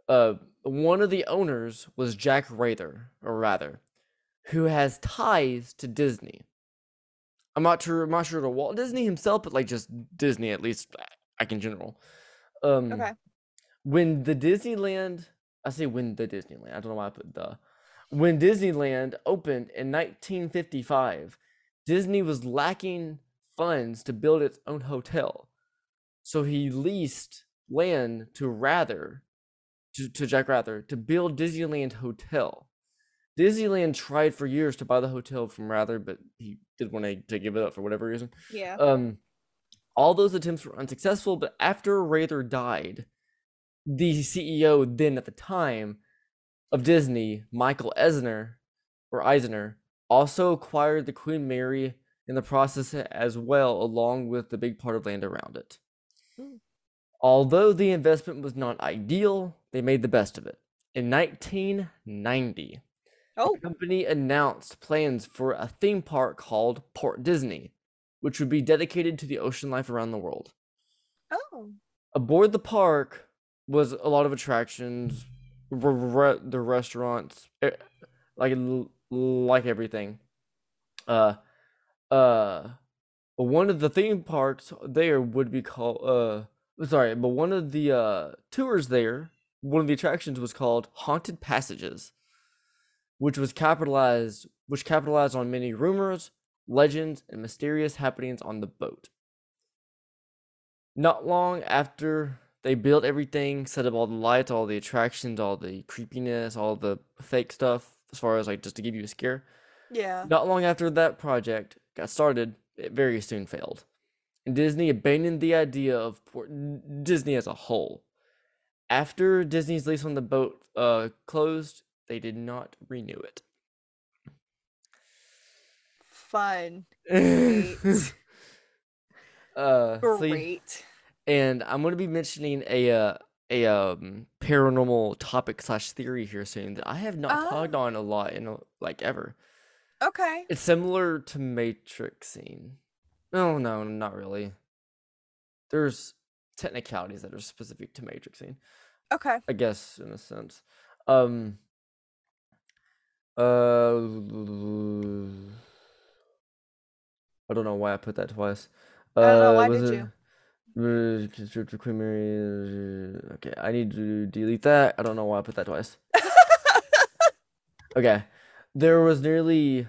[SPEAKER 1] Uh, one of the owners was Jack Wrather, or rather, who has ties to Disney. I'm not sure. I'm not sure to Walt Disney himself, but like just Disney, at least like in general. Um,
[SPEAKER 2] Okay.
[SPEAKER 1] when the Disneyland, I say when the Disneyland, I don't know why I put the. When Disneyland opened in 1955, Disney was lacking funds to build its own hotel. So he leased land to Wrather, to, to Jack Wrather, to build Disneyland Hotel. Disneyland tried for years to buy the hotel from Wrather, but he didn't want to, to give it up for whatever reason.
[SPEAKER 2] Yeah.
[SPEAKER 1] Um, all those attempts were unsuccessful, but after Wrather died, the CEO then at the time of Disney, Michael Eisner, or Eisner, also acquired the Queen Mary in the process as well, along with the big part of land around it.
[SPEAKER 2] Hmm.
[SPEAKER 1] Although the investment was not ideal, they made the best of it. In 1990,
[SPEAKER 2] oh,
[SPEAKER 1] the company announced plans for a theme park called Port Disney, which would be dedicated to the ocean life around the world.
[SPEAKER 2] oh.
[SPEAKER 1] Aboard the park was a lot of attractions, r- the restaurants, like like everything. Uh, uh, one of the theme parks there would be called uh, sorry, but one of the uh tours there, one of the attractions was called Haunted Passages, which was capitalized, which capitalized on many rumors, legends, and mysterious happenings on the boat. Not long after they built everything, set up all the lights, all the attractions, all the creepiness, all the fake stuff, as far as like just to give you a scare.
[SPEAKER 2] Yeah.
[SPEAKER 1] Not long after that project got started, it very soon failed. And Disney abandoned the idea of Port Disney as a whole. After Disney's lease on the boat uh, closed, they did not renew it.
[SPEAKER 2] Fun. Great. (laughs)
[SPEAKER 1] uh, so y-
[SPEAKER 2] Great.
[SPEAKER 1] and I'm going to be mentioning a uh, a um paranormal topic slash theory here soon that I have not talked
[SPEAKER 2] Oh.
[SPEAKER 1] on a lot in a, like ever.
[SPEAKER 2] Okay.
[SPEAKER 1] It's similar to Matrixing. No, no, not really. There's technicalities that are specific to Matrixing,
[SPEAKER 2] Okay.
[SPEAKER 1] I guess, in a sense. Um. Uh. I don't know why I put that twice.
[SPEAKER 2] I don't know,
[SPEAKER 1] Uh,
[SPEAKER 2] why did
[SPEAKER 1] it- uh, Constructor Queen Mary, uh, Okay, I need to delete that. I don't know why I put that twice. (laughs) Okay. There was nearly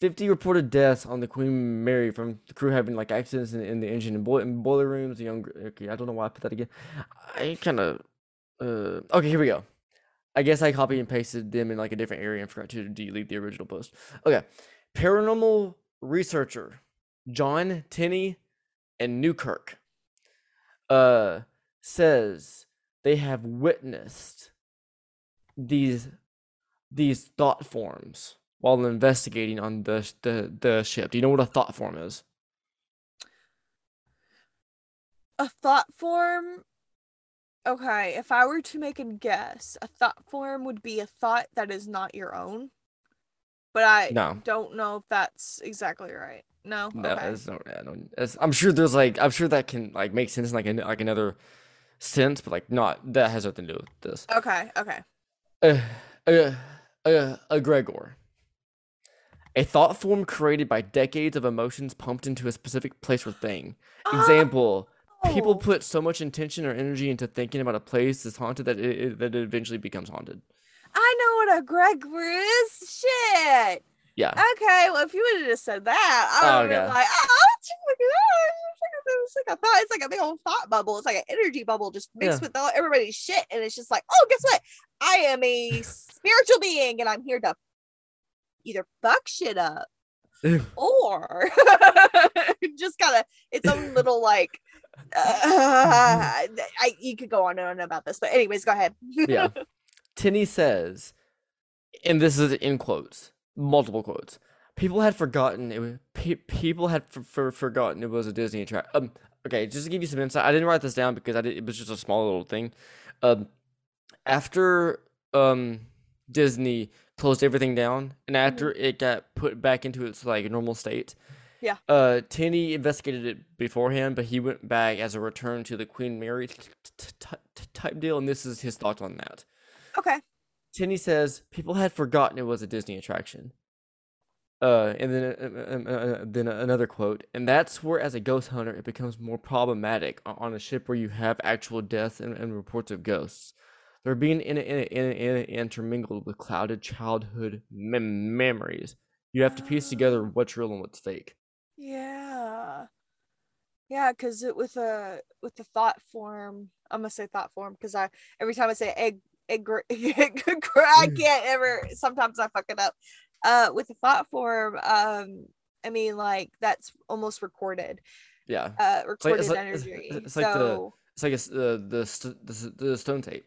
[SPEAKER 1] 50 reported deaths on the Queen Mary from the crew having like accidents in, in the engine and boi- in boiler rooms. The young, okay, I don't know why I put that again. I kind of, uh, okay, here we go. I guess I copy and pasted them in like a different area and forgot to delete the original post. Okay. Paranormal researcher John Tenney and Newkirk uh says they have witnessed these these thought forms while investigating on the the the ship. Do you know what a thought form is?
[SPEAKER 2] a thought form. Okay, if I were to make a guess, a thought form would be a thought that is not your own. But I
[SPEAKER 1] No.
[SPEAKER 2] don't know if that's exactly right. No.
[SPEAKER 1] No,
[SPEAKER 2] okay.
[SPEAKER 1] it's not. I don't, it's, I'm sure there's like I'm sure that can like make sense in, like an, like another sense, but like not that has nothing to do with this.
[SPEAKER 2] Okay. Okay.
[SPEAKER 1] uh, uh, uh, a egregore. A thought form created by decades of emotions pumped into a specific place or thing. (gasps) Example: People
[SPEAKER 2] Oh,
[SPEAKER 1] put so much intention or energy into thinking about a place that's haunted that it, it- that it eventually becomes haunted.
[SPEAKER 2] I know what a egregore is. Shit.
[SPEAKER 1] Yeah.
[SPEAKER 2] Okay, well, if you would have just said that, I
[SPEAKER 1] Oh,
[SPEAKER 2] would have been like, oh, look at that. It's like a thought. It's like a big old thought bubble. It's like an energy bubble just mixed
[SPEAKER 1] Yeah.
[SPEAKER 2] with all everybody's shit, and it's just like, oh, guess what? I am a spiritual being, and I'm here to either fuck shit up (laughs) or (laughs) just kind of its own little like. (laughs) I you could go on and on about this, but anyways, go ahead. (laughs)
[SPEAKER 1] yeah. Tenney says, and this is in quotes, multiple quotes. People had forgotten it was. Pe- people had for, for, forgotten it was a Disney attraction. Um, okay, just to give you some insight, I didn't write this down because I did. It was just a small little thing. Um, after um Disney closed everything down, and after it got put back into its like normal state.
[SPEAKER 2] Yeah.
[SPEAKER 1] Uh, Tenney investigated it beforehand, but he went back as a return to the Queen Mary t- t- t- t- type deal, and this is his thoughts on that.
[SPEAKER 2] okay.
[SPEAKER 1] Tenney says people had forgotten it was a Disney attraction. Uh, and then uh, uh, uh, uh, then another quote, and that's where, as a ghost hunter, it becomes more problematic on a ship where you have actual deaths and, and reports of ghosts. They're being in, in, in, in, intermingled with clouded childhood mem- memories. You have to piece together what's real and what's fake.
[SPEAKER 2] Yeah. Yeah, because it with a with the thought form, I'm gonna say thought form because I every time I say egg egg (laughs) egg I can't ever sometimes I fuck it up. Uh with the thought form, um, I mean like that's almost recorded,
[SPEAKER 1] Yeah,
[SPEAKER 2] uh recorded
[SPEAKER 1] it's like- it's-
[SPEAKER 2] energy.
[SPEAKER 1] it's like the-
[SPEAKER 2] so
[SPEAKER 1] it's like it's, uh, the st- the the stone tape.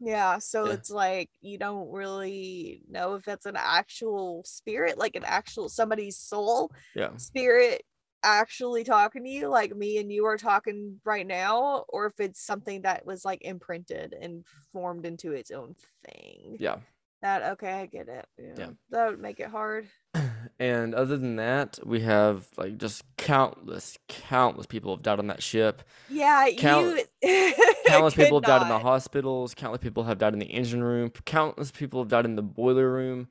[SPEAKER 2] Yeah, so
[SPEAKER 1] Yeah.
[SPEAKER 2] it's like you don't really know if that's an actual spirit, like an actual somebody's soul
[SPEAKER 1] Yeah,
[SPEAKER 2] spirit actually talking to you like me and you are talking right now or if it's something that was like imprinted and formed into its own thing
[SPEAKER 1] yeah.
[SPEAKER 2] that okay i get it
[SPEAKER 1] Yeah.
[SPEAKER 2] that would make it hard (clears throat)
[SPEAKER 1] And other than that, we have like just countless, countless people have died on that ship.
[SPEAKER 2] yeah
[SPEAKER 1] Count-
[SPEAKER 2] you (laughs)
[SPEAKER 1] Countless people have died in the hospitals. Countless people have died in the engine room. Countless people have died in the boiler room.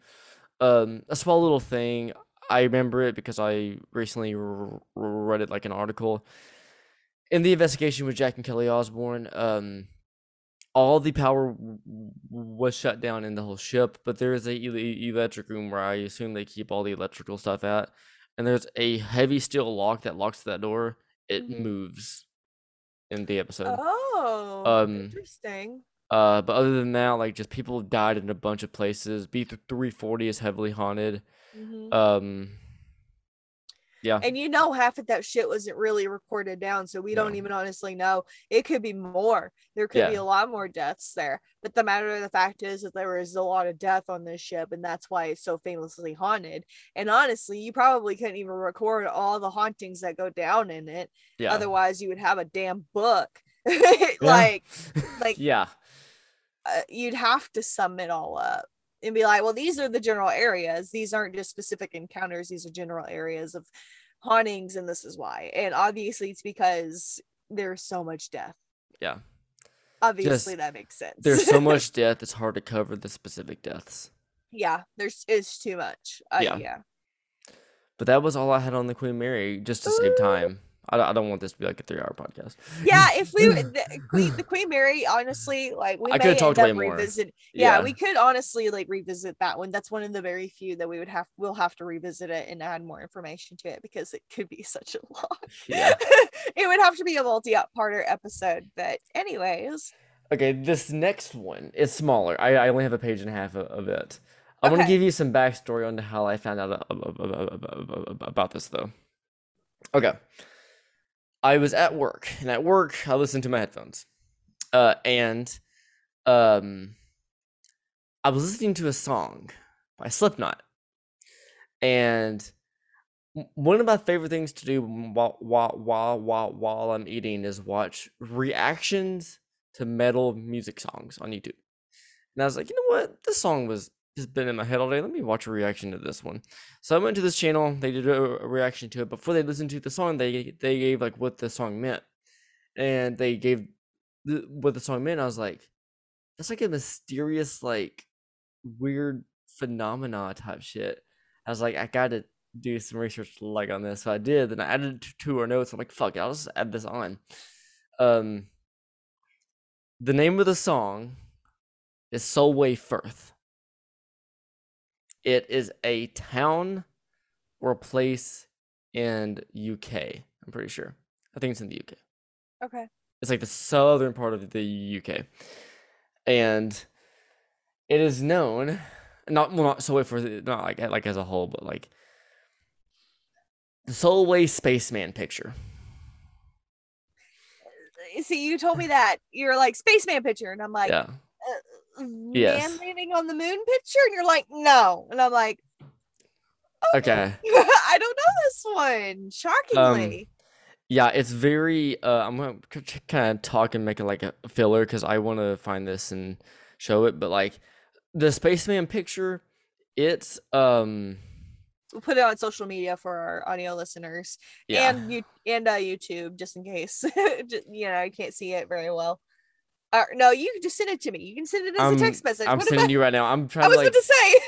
[SPEAKER 1] Um, a small little thing. I remember it because I recently r- r- read it like an article. In the investigation with Jack and Kelly Osbourne, um, all the power w- was shut down in the whole ship, but there is a ele- electric room where I assume they keep all the electrical stuff at, and there's a heavy steel lock that locks that door. It
[SPEAKER 2] Mhm.
[SPEAKER 1] moves in the episode.
[SPEAKER 2] oh
[SPEAKER 1] Um,
[SPEAKER 2] interesting
[SPEAKER 1] Uh, but other than that, like just people have died in a bunch of places. B three forty is heavily haunted.
[SPEAKER 2] Mhm.
[SPEAKER 1] Um, yeah,
[SPEAKER 2] and you know half of that shit wasn't really recorded down so we don't even honestly know. It could be more. There could be a lot more deaths there but the matter of the fact is that there was a lot of death on this ship and that's why it's so famously haunted. And honestly you probably couldn't even record all the hauntings that go down in it.
[SPEAKER 1] Yeah,
[SPEAKER 2] otherwise you would have a damn book. (laughs) Like like (laughs)
[SPEAKER 1] yeah,
[SPEAKER 2] uh, you'd have to sum it all up and be like, well, these are the general areas. These aren't just specific encounters. These are general areas of hauntings, and this is why. And obviously, it's because there's so much death.
[SPEAKER 1] yeah.
[SPEAKER 2] Obviously,
[SPEAKER 1] Just-
[SPEAKER 2] that makes sense.
[SPEAKER 1] There's so much (laughs) death; it's hard to cover the specific deaths.
[SPEAKER 2] yeah, there's it's too much. Uh,
[SPEAKER 1] Yeah.
[SPEAKER 2] yeah.
[SPEAKER 1] But that was all I had on the Queen Mary, just to save time. I don't, I don't want this to be like a three-hour podcast.
[SPEAKER 2] Yeah, (laughs) if we the Queen, the Queen Mary, honestly, like we
[SPEAKER 1] I talked
[SPEAKER 2] end
[SPEAKER 1] way more.
[SPEAKER 2] revisit. Yeah, we could honestly like revisit that one. That's one of the very few that we would have. We'll have to revisit it and add more information to it because it could be (laughs) such a lot.
[SPEAKER 1] Yeah. (laughs)
[SPEAKER 2] it would have to be a multi-parter episode. But anyways,
[SPEAKER 1] Okay, this next one is smaller. I, I only have a page and a half of, of it. I'm gonna give you some backstory on how I found out about this, though. Okay, I was at work, and at work I listened to my headphones, uh, and um, I was listening to a song by Slipknot, and one of my favorite things to do while while while while while I'm eating is watch reactions to metal music songs on YouTube. And I was like, you know what? This song was just been in my head all day. Let me watch a reaction to this one. So I went to this channel. They did a, reaction to it. Before they listened to the song, they they gave like what the song meant, and they gave the, what the song meant. I was like, that's like a mysterious, like weird phenomena type shit. I was like, I gotta do some research like on this. So I did, and I added to our notes. I'm like, fuck it, I'll just add this on. Um, the name of the song is Solway Firth. It is a town or place in UK. I'm pretty sure. I think it's in the UK.
[SPEAKER 2] Okay.
[SPEAKER 1] It's like the southern part of the UK, and it is known not well not Solway Firth not like like as a whole, but like the Solway spaceman picture.
[SPEAKER 2] See, you told me that you're like spaceman picture, and I'm like,
[SPEAKER 1] Yeah,
[SPEAKER 2] uh,
[SPEAKER 1] Yes.
[SPEAKER 2] man landing on the moon picture, and you're like, no, and I'm like,
[SPEAKER 1] okay. (laughs)
[SPEAKER 2] I don't know this one. Shockingly,
[SPEAKER 1] Yeah, it's very. Uh, I'm gonna kind of talk and make it like a filler because I want to find this and show it. But like the spaceman picture, it's um
[SPEAKER 2] we'll put it on social media for our audio listeners
[SPEAKER 1] yeah.
[SPEAKER 2] and you and uh, YouTube, just in case, (laughs) you know, I can't see it very well. Uh, no, you can just send it to me. You can send it as
[SPEAKER 1] I'm-
[SPEAKER 2] a text message.
[SPEAKER 1] I'm
[SPEAKER 2] What
[SPEAKER 1] sending
[SPEAKER 2] about-
[SPEAKER 1] you right now. I'm trying.
[SPEAKER 2] I
[SPEAKER 1] was like.
[SPEAKER 2] about to say.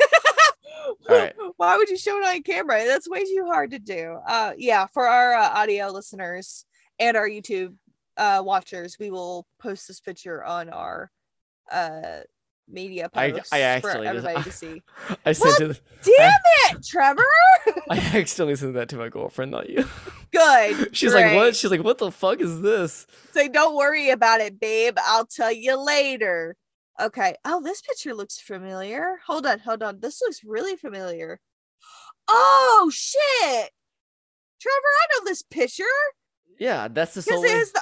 [SPEAKER 2] (laughs)
[SPEAKER 1] Alright. (laughs)
[SPEAKER 2] Why would you show it on camera? That's way too hard to do. Uh, yeah, for our uh, audio listeners and our YouTube uh, watchers, we will post this picture on our uh media
[SPEAKER 1] I-
[SPEAKER 2] posts
[SPEAKER 1] I
[SPEAKER 2] for
[SPEAKER 1] actually just-
[SPEAKER 2] everybody to (laughs) see.
[SPEAKER 1] I sent it.
[SPEAKER 2] Damn it, Trevor! (laughs)
[SPEAKER 1] I accidentally sent that to my girlfriend, not you. (laughs)
[SPEAKER 2] Good.
[SPEAKER 1] She's like, what? She's like, what the fuck is this?
[SPEAKER 2] Say, don't worry about it, babe. I'll tell you later. Okay. Oh, this picture looks familiar. Hold on, hold on. This looks really familiar. Oh shit, Trevor! I know this picture
[SPEAKER 1] Yeah, that's the
[SPEAKER 2] because it has the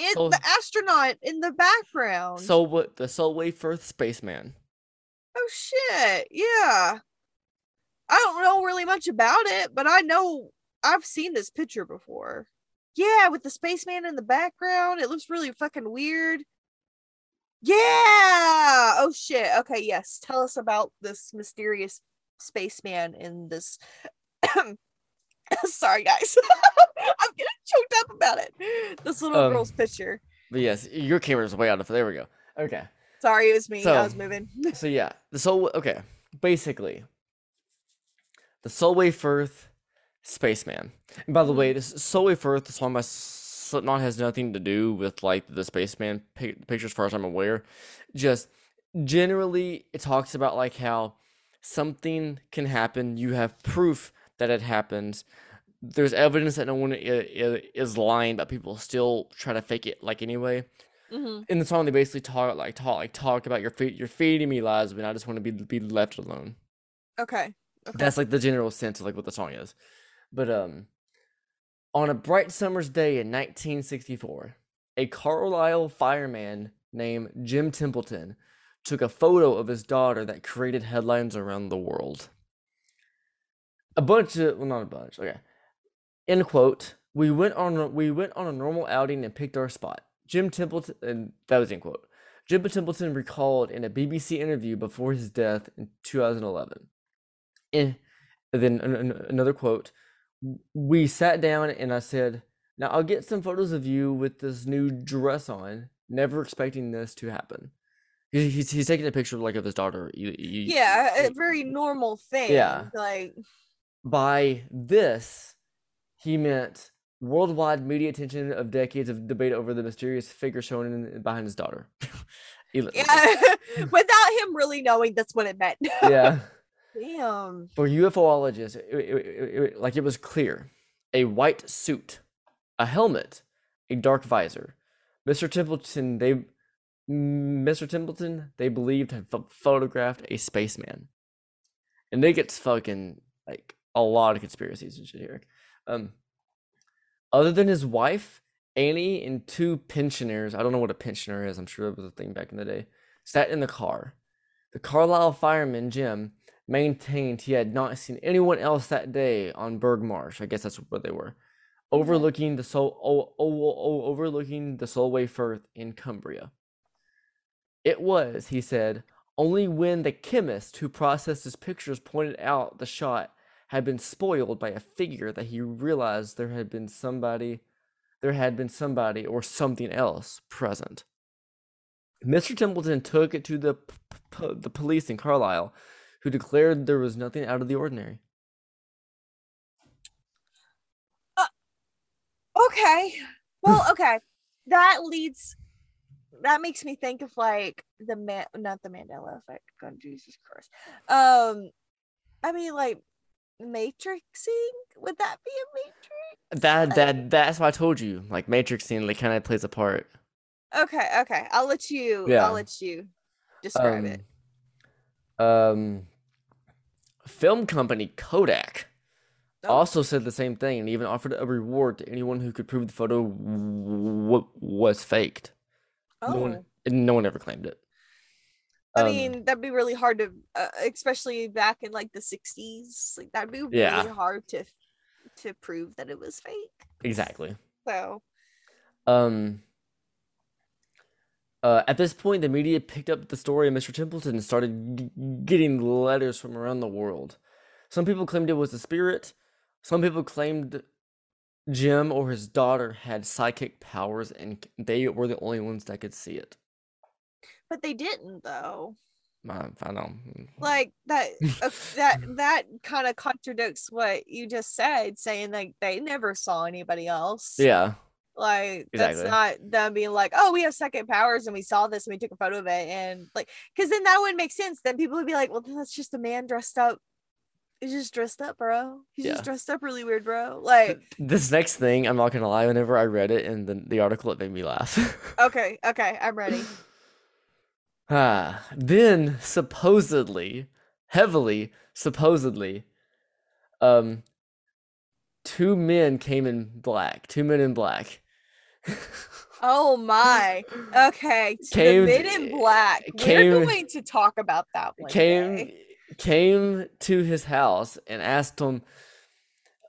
[SPEAKER 2] it,
[SPEAKER 1] Sol-
[SPEAKER 2] the astronaut in the background.
[SPEAKER 1] So what? The Solway Firth spaceman.
[SPEAKER 2] oh shit, yeah. I don't know really much about it, but I know I've seen this picture before. Yeah, with the spaceman in the background, it looks really fucking weird. Yeah. Oh shit. Okay, yes. Tell us about this mysterious spaceman in this (coughs) (coughs) Sorry guys. (laughs) I'm getting choked up about it. This little
[SPEAKER 1] Um,
[SPEAKER 2] girl's picture.
[SPEAKER 1] But yes, your camera's way out of. There we go. Okay.
[SPEAKER 2] Sorry, it was me. I was moving. (laughs)
[SPEAKER 1] So yeah, the Sol. Okay, basically, the Solway Firth spaceman. And by the way, this Solway Firth, the song by Slipknot, has nothing to do with like the spaceman pic- picture, as far as I'm aware. Just generally, it talks about like how something can happen. You have proof that it happens. There's evidence that no one is lying, but people still try to fake it like anyway
[SPEAKER 2] Mhm.
[SPEAKER 1] in the song they basically talk like talk like talk about your feet you're feeding me lies but I just want to be be left alone.
[SPEAKER 2] Okay. Okay.
[SPEAKER 1] That's like the general sense of like what the song is. But um on a bright summer's day in 1964, a Carlisle fireman named Jim Templeton took a photo of his daughter that created headlines around the world. A bunch of well not a bunch, okay. End quote. We went on a, we went on a normal outing and picked our spot. Jim Templeton and that was end quote. Jim Templeton recalled in a BBC interview before his death in 2011. And then an- an- another quote. We sat down and I said, "Now I'll get some photos of you with this new dress on." Never expecting this to happen. He- He's, he's taking a picture like of his daughter. You- you-
[SPEAKER 2] yeah, a very normal thing.
[SPEAKER 1] Yeah.
[SPEAKER 2] Like
[SPEAKER 1] by this, he meant worldwide media attention of decades of debate over the mysterious figure shown in, behind his daughter. (laughs)
[SPEAKER 2] Yeah, (laughs) without him really knowing that's what it meant. (laughs)
[SPEAKER 1] yeah.
[SPEAKER 2] Damn.
[SPEAKER 1] For UFOologists, it, it, it- like it was clear a white suit, a helmet, a dark visor. Mr. Templeton, they. Mr. Templeton, they believed had ph- photographed a spaceman. And it gets fucking like a lot of conspiracies and shit here. Um, other than his wife, Annie, and two pensioners, I don't know what a pensioner is, I'm sure it was a thing back in the day, sat in the car. The Carlisle fireman, Jim, maintained he had not seen anyone else that day on Burgh Marsh. I guess that's where they were. Overlooking the Sol oh, oh, oh, overlooking the Solway Firth in Cumbria. It was, he said, only when the chemist who processed his pictures pointed out the shot had been spoiled by a figure that he realized there had been somebody there had been somebody or something else present. Mr. Templeton took it to the p- p- the police in Carlisle, who declared there was nothing out of the ordinary.
[SPEAKER 2] Uh, okay. Well, (laughs) okay. that leads that makes me think of like the man not the mandela effect god jesus christ um i mean like matrixing? Would that be a matrix?
[SPEAKER 1] That that that's why I told you. Like matrixing like kind of plays a part.
[SPEAKER 2] Okay, okay. I'll let you
[SPEAKER 1] Yeah.
[SPEAKER 2] I'll let you describe it.
[SPEAKER 1] Um, um, film company Kodak
[SPEAKER 2] Oh.
[SPEAKER 1] also said the same thing and even offered a reward to anyone who could prove the photo w- was faked.
[SPEAKER 2] Oh.
[SPEAKER 1] No one, no one ever claimed it.
[SPEAKER 2] I
[SPEAKER 1] Um,
[SPEAKER 2] mean, that'd be really hard to, uh, especially back in like the '60s. Like that'd be
[SPEAKER 1] Yeah.
[SPEAKER 2] really hard to to prove that it was fake.
[SPEAKER 1] exactly.
[SPEAKER 2] So,
[SPEAKER 1] Um, uh, at this point, the media picked up the story of Mr. Templeton and started g- getting letters from around the world. Some people claimed it was a spirit. Some people claimed Jim or his daughter had psychic powers and they were the only ones that could see it.
[SPEAKER 2] But they didn't though.
[SPEAKER 1] I, I know.
[SPEAKER 2] Like that, (laughs) uh, that that kind of contradicts what you just said, saying like they never saw anybody else.
[SPEAKER 1] Yeah,
[SPEAKER 2] Like
[SPEAKER 1] Exactly.
[SPEAKER 2] that's not them being like, oh, we have second powers and we saw this and we took a photo of it and like, because then that wouldn't make sense. Then people would be like, well, that's just a man dressed up. He's just dressed up, bro. He's
[SPEAKER 1] Yeah.
[SPEAKER 2] just dressed up really weird, bro. Like,
[SPEAKER 1] this next thing, I'm not gonna lie. Whenever I read it in the, the article, it made me laugh. (laughs)
[SPEAKER 2] okay, okay, I'm ready.
[SPEAKER 1] Ah, (sighs) then supposedly, heavily supposedly, um, two men came in black. Two men in black.
[SPEAKER 2] Oh my. Okay.
[SPEAKER 1] Came-
[SPEAKER 2] the Men in Black.
[SPEAKER 1] came-
[SPEAKER 2] We're going to talk about that one.
[SPEAKER 1] came
[SPEAKER 2] day.
[SPEAKER 1] came to his house and asked him,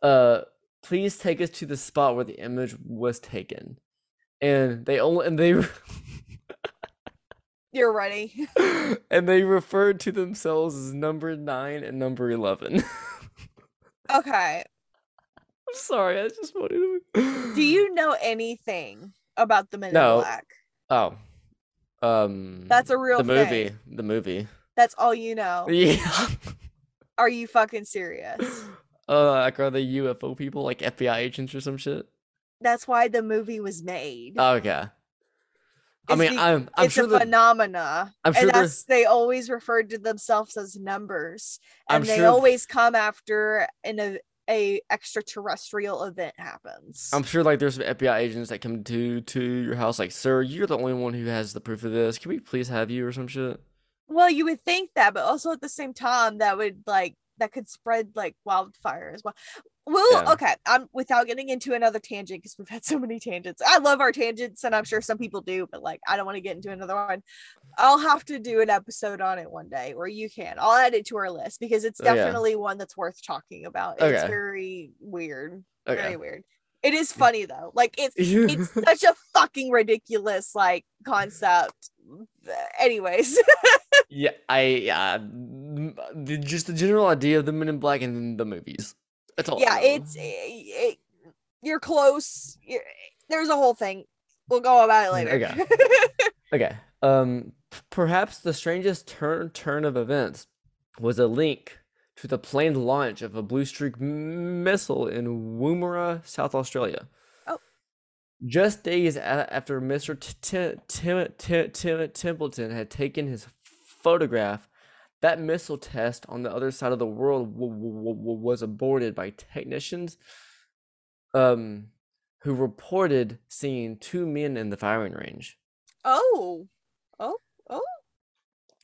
[SPEAKER 1] "Uh, please take us to the spot where the image was taken." And they only and they (laughs)
[SPEAKER 2] You're ready. (laughs) (laughs)
[SPEAKER 1] and they referred to themselves as number nine and number eleven. (laughs)
[SPEAKER 2] Okay.
[SPEAKER 1] I'm sorry, I just wanted to.
[SPEAKER 2] Do you know anything about the Men
[SPEAKER 1] No.
[SPEAKER 2] in Black?
[SPEAKER 1] Oh, um,
[SPEAKER 2] That's a real
[SPEAKER 1] the
[SPEAKER 2] thing.
[SPEAKER 1] movie. The movie.
[SPEAKER 2] That's all you know.
[SPEAKER 1] Yeah.
[SPEAKER 2] Are you fucking serious?
[SPEAKER 1] uh, like are they UFO people, like FBI agents or some shit?
[SPEAKER 2] That's why the movie was made.
[SPEAKER 1] Oh, okay. I mean, I'm I'm
[SPEAKER 2] it's
[SPEAKER 1] sure
[SPEAKER 2] a
[SPEAKER 1] that
[SPEAKER 2] phenomena.
[SPEAKER 1] I'm sure
[SPEAKER 2] and that's they always referred to themselves as numbers.
[SPEAKER 1] I'm
[SPEAKER 2] And they
[SPEAKER 1] sure-
[SPEAKER 2] always come after an a, a extraterrestrial event happens.
[SPEAKER 1] I'm sure like there's some FBI agents that come to to your house like, sir, you're the only one who has the proof of this. Can we please have you or some shit?
[SPEAKER 2] Well, you would think that, but also at the same time, that would like that could spread like wildfire as well. Well,
[SPEAKER 1] Yeah.
[SPEAKER 2] okay. I'm without getting into another tangent because we've had so many tangents. I love our tangents, and I'm sure some people do, but like I don't want to get into another one. I'll have to do an episode on it one day, or you can. I'll add it to our list because it's
[SPEAKER 1] Oh, yeah.
[SPEAKER 2] definitely one that's worth talking about. It's very weird.
[SPEAKER 1] Okay.
[SPEAKER 2] Very weird. It is funny though. Like it's it's (laughs) such a fucking ridiculous like concept. Anyways. (laughs)
[SPEAKER 1] yeah, I yeah, m- just the general idea of the Men in Black and the movies. That's all.
[SPEAKER 2] Yeah it's it, you're close you're, there's a whole thing we'll go about it later
[SPEAKER 1] Okay. (laughs) Okay. Um, perhaps the strangest turn turn of events was a link to the planned launch of a Blue Streak missile in Woomera, South Australia.
[SPEAKER 2] Oh.
[SPEAKER 1] Just days after Mr. Templeton had taken his photograph, that missile test on the other side of the world was aborted by technicians um, who reported seeing two men in the firing range.
[SPEAKER 2] oh oh oh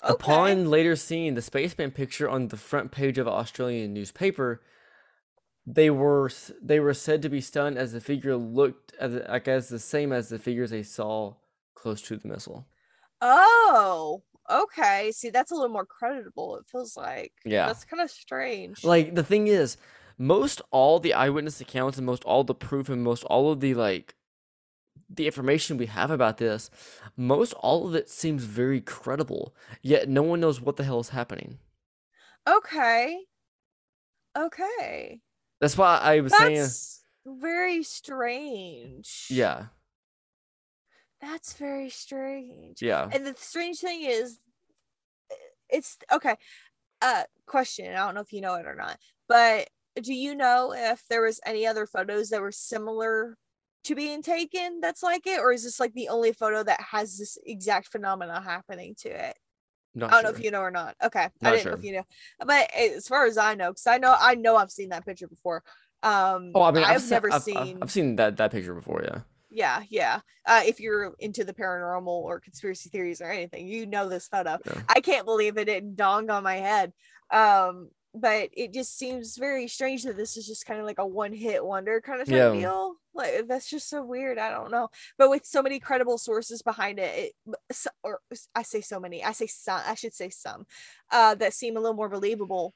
[SPEAKER 2] okay.
[SPEAKER 1] Upon later seeing the spaceman picture on the front page of an Australian newspaper, they were they were said to be stunned as the figure looked as like as the same as the figures they saw close to the missile.
[SPEAKER 2] oh okay see that's a little more creditable it feels like
[SPEAKER 1] Yeah.
[SPEAKER 2] that's kind of strange
[SPEAKER 1] Like the thing is, most all the eyewitness accounts and most all the proof and most all of the like the information we have about this, most all of it seems very credible. Yet no one knows what the hell is happening.
[SPEAKER 2] okay okay
[SPEAKER 1] That's why I was saying,
[SPEAKER 2] that's very strange
[SPEAKER 1] yeah,
[SPEAKER 2] that's very strange
[SPEAKER 1] yeah.
[SPEAKER 2] and the strange thing is it's okay uh question i don't know if you know it or not but do you know if there was any other photos that were similar to being taken that's like it, or is this like the only photo that has this exact phenomena happening to it?
[SPEAKER 1] Not
[SPEAKER 2] I don't
[SPEAKER 1] sure.
[SPEAKER 2] know if you know or not. Okay, I
[SPEAKER 1] Not
[SPEAKER 2] didn't know if you know, but as far as I know, because I know I know I've seen that picture before. Um,
[SPEAKER 1] Oh, I mean, I've,
[SPEAKER 2] I've never
[SPEAKER 1] I've- I've-
[SPEAKER 2] seen.
[SPEAKER 1] I've seen that that picture before. Yeah.
[SPEAKER 2] yeah, yeah. Uh, if you're into the paranormal or conspiracy theories or anything, you know this photo.
[SPEAKER 1] Yeah.
[SPEAKER 2] I can't believe it didn't dawn on my head. Um, but it just seems very strange that this is just kind of like a one hit wonder kind of
[SPEAKER 1] Yeah.
[SPEAKER 2] deal. Like that's just so weird. I don't know. But with so many credible sources behind it, it or I say so many, I say some, I should say some, uh, that seem a little more believable.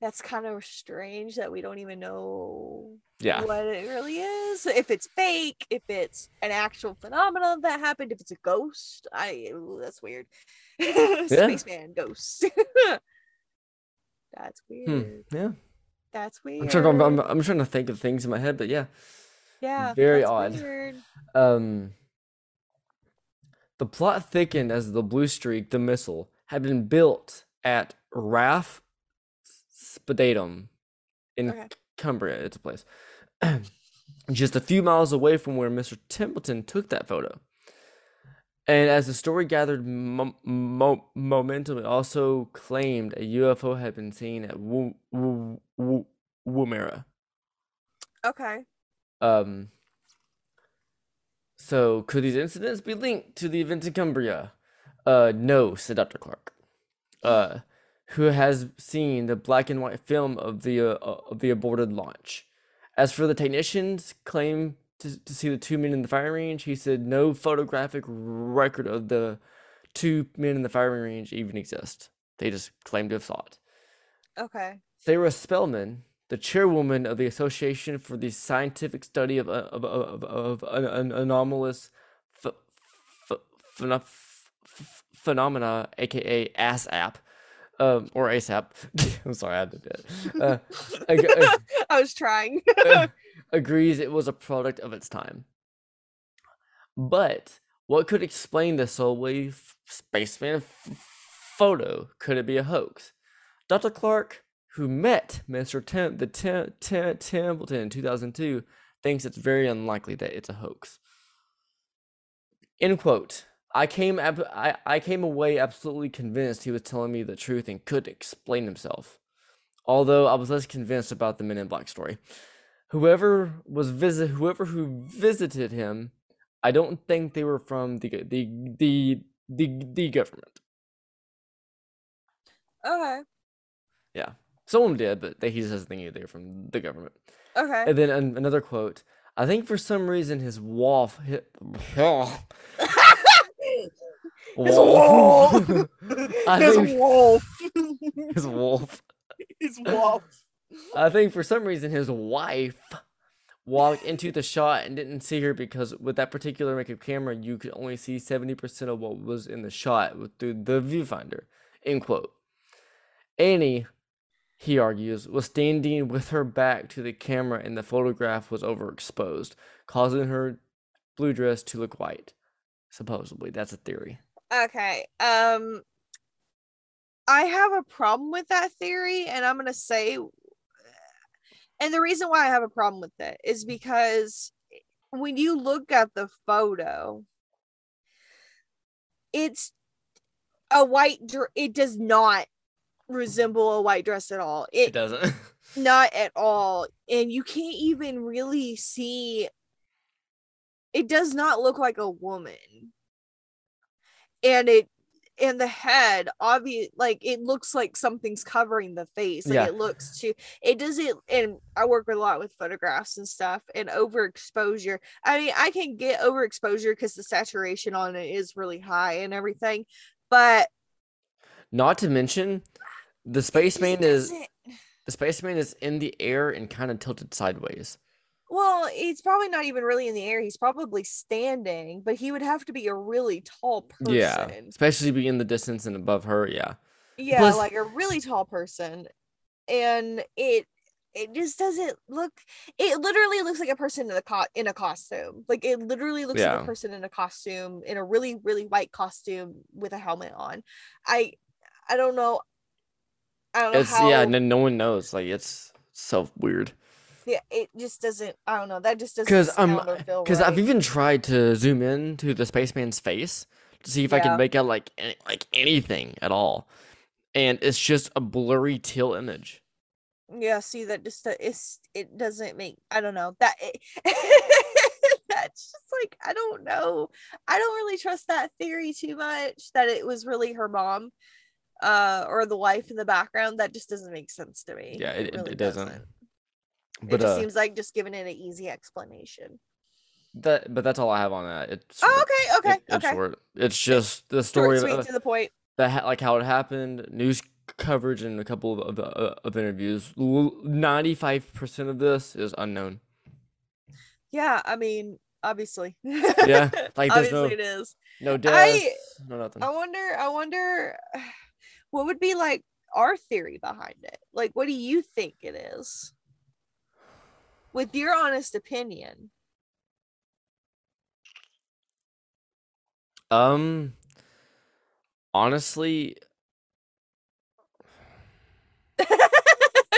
[SPEAKER 2] That's kind of strange that we don't even know
[SPEAKER 1] Yeah.
[SPEAKER 2] what it really is. If it's fake, if it's an actual phenomenon that happened, if it's a ghost. I that's weird. (laughs) Spaceman ghost. (laughs) that's weird.
[SPEAKER 1] Hmm. Yeah.
[SPEAKER 2] That's weird.
[SPEAKER 1] I'm trying. I'm, I'm, I'm trying to think of things in my head, but yeah.
[SPEAKER 2] yeah,
[SPEAKER 1] very odd.
[SPEAKER 2] weird.
[SPEAKER 1] Um. The plot thickened as the Blue Streak, the missile, had been built at RAF Spadeadam in
[SPEAKER 2] Okay.
[SPEAKER 1] Cumbria. It's a place. (clears throat) Just a few miles away from where Mr. Templeton took that photo. And as the story gathered mo- mo- momentum, it also claimed a UFO had been seen at Wu- Wu- Wu- Woomera.
[SPEAKER 2] Okay.
[SPEAKER 1] Um, so could these incidents be linked to the events in Cumbria? Uh, no, said Dr. Clark. Uh, who has seen the black and white film of the uh, of the aborted launch. As for the technicians' claim to, to see the two men in the firing range, he said no photographic record of the two men in the firing range even exist. They just claim to have saw it.
[SPEAKER 2] Okay.
[SPEAKER 1] Sarah Spellman, the chairwoman of the Association for the Scientific Study of of of, of, an anomalous ph- ph- pheno- ph- ph- phenomena, aka ASAP, um, or ASAP. (laughs) I'm sorry, I had to do it. Uh, ag- ag- (laughs)
[SPEAKER 2] I was trying.
[SPEAKER 1] Agrees it was a product of its time. But what could explain the f- spaceman f- photo? Could it be a hoax? Dr. Clark, who met Mr. Tem- the Tem- Tem- Templeton in 2002, thinks it's very unlikely that it's a hoax. End quote. I came ab- I, I came away absolutely convinced he was telling me the truth and couldn't explain himself. Although I was less convinced about the Men in Black story. Whoever was visit whoever who visited him, I don't think they were from the the the the, the government.
[SPEAKER 2] okay.
[SPEAKER 1] Yeah, someone did, but they, he just doesn't think they were from the government.
[SPEAKER 2] Okay.
[SPEAKER 1] And then an, another quote. I think for some reason his wolf hit. (laughs) (laughs)
[SPEAKER 2] His wolf. (laughs) His wolf.
[SPEAKER 1] his wolf.
[SPEAKER 2] His wolf.
[SPEAKER 1] I think for some reason his wife walked into the shot and didn't see her because with that particular makeup camera you could only see 70% of what was in the shot through the viewfinder. End quote. Annie, he argues, was standing with her back to the camera and the photograph was overexposed, causing her blue dress to look white. Supposedly, that's a theory.
[SPEAKER 2] Okay. Um I have a problem with that theory and I'm going to say and the reason why I have a problem with it is mm. because when you look at the photo it's a white dr- it does not resemble a white dress at all.
[SPEAKER 1] It
[SPEAKER 2] It
[SPEAKER 1] doesn't. (laughs)
[SPEAKER 2] not at all and you can't even really see it does not look like a woman and it and the head obvious like it looks like something's covering the face like
[SPEAKER 1] Yeah.
[SPEAKER 2] it looks too it doesn't and i work a lot with photographs and stuff and overexposure i mean i can get overexposure because the saturation on it is really high and everything but
[SPEAKER 1] Not to mention, the spaceman is the spaceman is in the air and kind of tilted sideways.
[SPEAKER 2] Well, he's probably not even really in the air. He's probably standing, but he would have to be a really tall person.
[SPEAKER 1] Yeah, especially be in the distance and above her. Yeah,
[SPEAKER 2] Yeah,
[SPEAKER 1] Plus-
[SPEAKER 2] like a really tall person. And it it just doesn't look it literally looks like a person in a co- in a costume. Like it literally looks like a person in a costume in a really really white costume with a helmet on. I I don't know. I don't know
[SPEAKER 1] it's
[SPEAKER 2] how
[SPEAKER 1] yeah. No, no one knows. Like it's so weird.
[SPEAKER 2] Yeah, it just doesn't. I don't know. That just doesn't
[SPEAKER 1] Because um,
[SPEAKER 2] feel
[SPEAKER 1] because I've even tried to zoom in to the spaceman's face to see if I can make out like any, like anything at all, and it's just a blurry teal image.
[SPEAKER 2] Yeah, see that just uh, it's it doesn't make I don't know that it, (laughs) that's just like I don't know. I don't really trust that theory too much that it was really her mom uh or the wife in the background. That just doesn't make sense to me.
[SPEAKER 1] Yeah, it, it,
[SPEAKER 2] really
[SPEAKER 1] it doesn't.
[SPEAKER 2] It
[SPEAKER 1] But
[SPEAKER 2] just
[SPEAKER 1] uh,
[SPEAKER 2] seems like just giving it an easy explanation.
[SPEAKER 1] that but that's all I have on that. It's
[SPEAKER 2] Oh, okay, okay,
[SPEAKER 1] It- it's
[SPEAKER 2] okay.
[SPEAKER 1] short. It's just the
[SPEAKER 2] Short,
[SPEAKER 1] story
[SPEAKER 2] sweet,
[SPEAKER 1] of
[SPEAKER 2] to the point.
[SPEAKER 1] that ha- like how it happened, news coverage, and a couple of of, uh, of interviews. Ninety five percent of this is unknown.
[SPEAKER 2] Yeah, I mean, obviously.
[SPEAKER 1] Yeah, (laughs) like
[SPEAKER 2] obviously
[SPEAKER 1] no
[SPEAKER 2] it is.
[SPEAKER 1] no deaths,
[SPEAKER 2] I-
[SPEAKER 1] no nothing.
[SPEAKER 2] I wonder, I wonder (sighs) what would be like our theory behind it. Like, what do you think it is? With your honest opinion.
[SPEAKER 1] Um, honestly,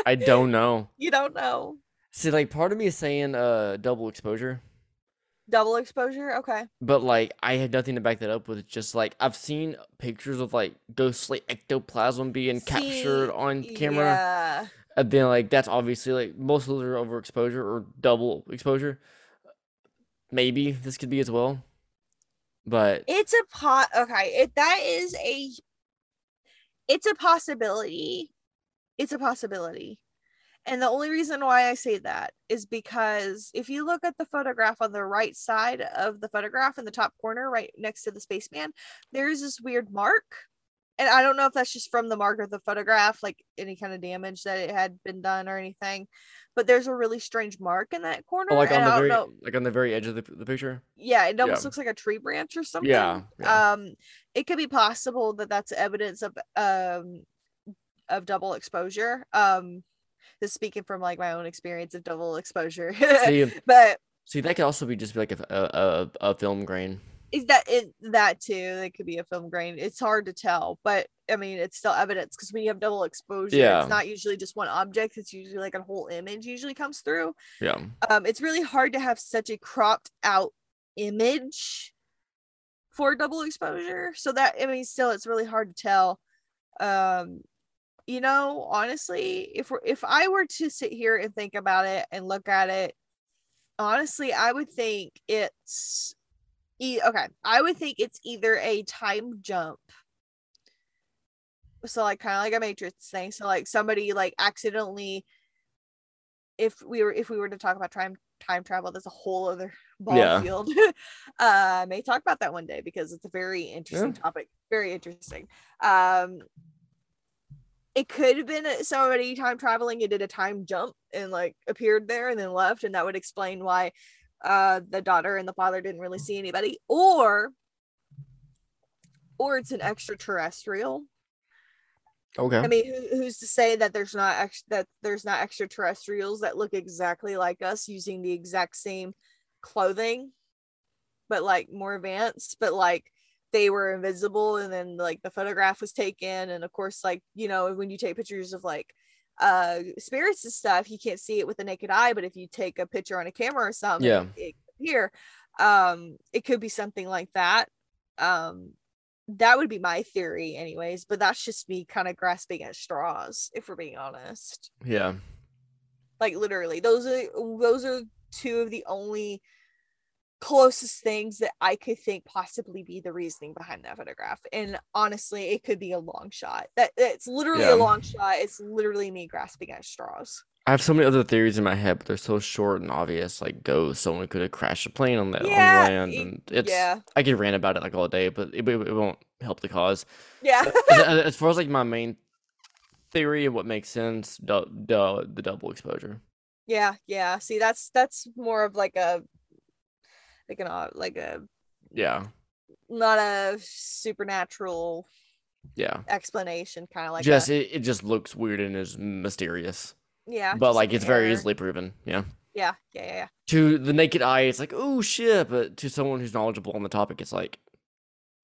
[SPEAKER 1] I don't (laughs) know.
[SPEAKER 2] you don't know.
[SPEAKER 1] See, like part of me is saying uh double exposure,
[SPEAKER 2] Double exposure? Okay.
[SPEAKER 1] but like I had nothing to back that up with. Just like I've seen pictures of like ghostly ectoplasm being captured on camera,
[SPEAKER 2] Yeah.
[SPEAKER 1] And then like that's obviously like most of those are overexposure or double exposure. Maybe this could be as well, but
[SPEAKER 2] It's a pot. Okay. That is a, it's a possibility. It's a possibility. And the only reason why I say that is because if you look at the photograph on the right side of the photograph in the top corner, right next to the spaceman, there's this weird mark. And I don't know if that's just from the mark of the photograph, like any kind of damage that it had been done or anything, but there's a really strange mark in that corner.
[SPEAKER 1] oh, like on the very
[SPEAKER 2] know.
[SPEAKER 1] like on the very edge of the, the picture.
[SPEAKER 2] Yeah, it almost
[SPEAKER 1] Yeah.
[SPEAKER 2] looks like a tree branch or something.
[SPEAKER 1] Yeah, yeah.
[SPEAKER 2] Um, it could be possible that that's evidence of um of double exposure. Um, just speaking from like my own experience of double exposure. (laughs)
[SPEAKER 1] See,
[SPEAKER 2] but
[SPEAKER 1] see, that could also be just like a a, a, a film grain.
[SPEAKER 2] Is that it that too? It could be a film grain. It's hard to tell, but I mean, it's still evidence because when you have double exposure,
[SPEAKER 1] Yeah.
[SPEAKER 2] it's not usually just one object. It's usually like a whole image. Usually comes through.
[SPEAKER 1] Yeah.
[SPEAKER 2] um it's really hard to have such a cropped out image for double exposure so that i mean still it's really hard to tell um you know honestly if we're if i were to sit here and think about it and look at it honestly i would think it's e- okay. I would think it's either a time jump. So like kind of like a matrix thing. So like somebody like accidentally if we were if we were to talk about time time travel there's a whole other ball
[SPEAKER 1] Yeah.
[SPEAKER 2] field. (laughs) Uh I may talk about that one day because it's a very interesting topic. Very interesting. Um it could have been somebody time traveling and did a time jump and like appeared there and then left and that would explain why uh the daughter and the father didn't really see anybody or or it's an extraterrestrial
[SPEAKER 1] Okay.
[SPEAKER 2] I mean, who, who's to say that there's not ex- that there's not extraterrestrials that look exactly like us using the exact same clothing, but like more advanced, but like they were invisible and then like the photograph was taken and of course like you know when you take pictures of like uh spirits and stuff you can't see it with the naked eye but if you take a picture on a camera or something
[SPEAKER 1] Yeah.
[SPEAKER 2] it, here um it could be something like that um that would be my theory anyways but that's just me kind of grasping at straws if we're being honest
[SPEAKER 1] Yeah.
[SPEAKER 2] like literally those are those are two of the only closest things that i could think possibly be the reasoning behind that photograph and honestly it could be a long shot that it's literally
[SPEAKER 1] Yeah.
[SPEAKER 2] a long shot it's literally me grasping at straws
[SPEAKER 1] I have so many other theories in my head, but they're so short and obvious. Like, go, someone could have crashed a plane on the
[SPEAKER 2] Yeah,
[SPEAKER 1] on land, and it's.
[SPEAKER 2] yeah
[SPEAKER 1] I could rant about it like all day, but it, it, won't help the cause.
[SPEAKER 2] yeah
[SPEAKER 1] as, as- far as like my main theory of what makes sense, du- du- the double exposure.
[SPEAKER 2] yeah yeah see that's that's more of like a like an like a
[SPEAKER 1] Yeah,
[SPEAKER 2] not a supernatural
[SPEAKER 1] yeah.
[SPEAKER 2] explanation kind of like
[SPEAKER 1] just it, it just looks weird and is mysterious,
[SPEAKER 2] yeah
[SPEAKER 1] but like it's very easily proven. Yeah.
[SPEAKER 2] yeah yeah yeah yeah
[SPEAKER 1] To the naked eye, it's like oh shit, but to someone who's knowledgeable on the topic, it's like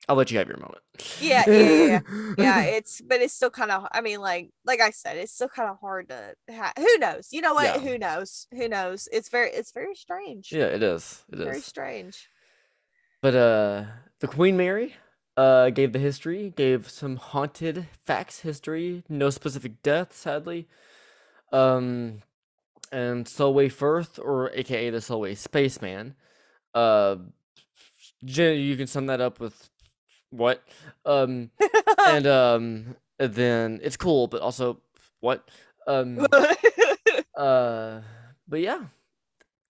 [SPEAKER 1] I'll let you have your moment.
[SPEAKER 2] Yeah, yeah, yeah, yeah. (laughs) yeah it's but it's still kind of i mean like like i said it's still kind of hard to ha- who knows you know what
[SPEAKER 1] Yeah.
[SPEAKER 2] who knows who knows it's very it's very strange
[SPEAKER 1] Yeah, it is. It
[SPEAKER 2] very
[SPEAKER 1] is.
[SPEAKER 2] strange
[SPEAKER 1] But uh the Queen Mary uh gave the history, gave some haunted facts history, no specific death, sadly. Um and Solway Firth, or aka the Solway Spaceman, uh you can sum that up with what? Um and (laughs) um then it's cool, but also what? Um (laughs) uh but yeah.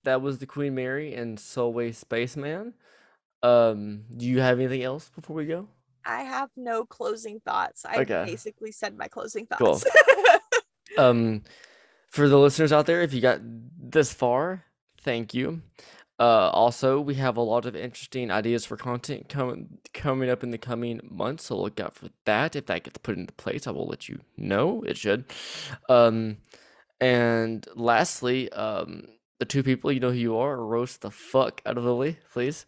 [SPEAKER 1] That was the Queen Mary and Solway Spaceman. Um, do you have anything else before we go?
[SPEAKER 2] i have no closing thoughts i
[SPEAKER 1] Okay.
[SPEAKER 2] basically said my closing thoughts.
[SPEAKER 1] Cool.
[SPEAKER 2] thoughts
[SPEAKER 1] Um, for the listeners out there, if you got this far, thank you. Uh, also, we have a lot of interesting ideas for content coming coming up in the coming months, so look out for that. If that gets put into place, I will let you know. It should. Um, and lastly, um, the two people you know who you are, roast the fuck out of Lily, please.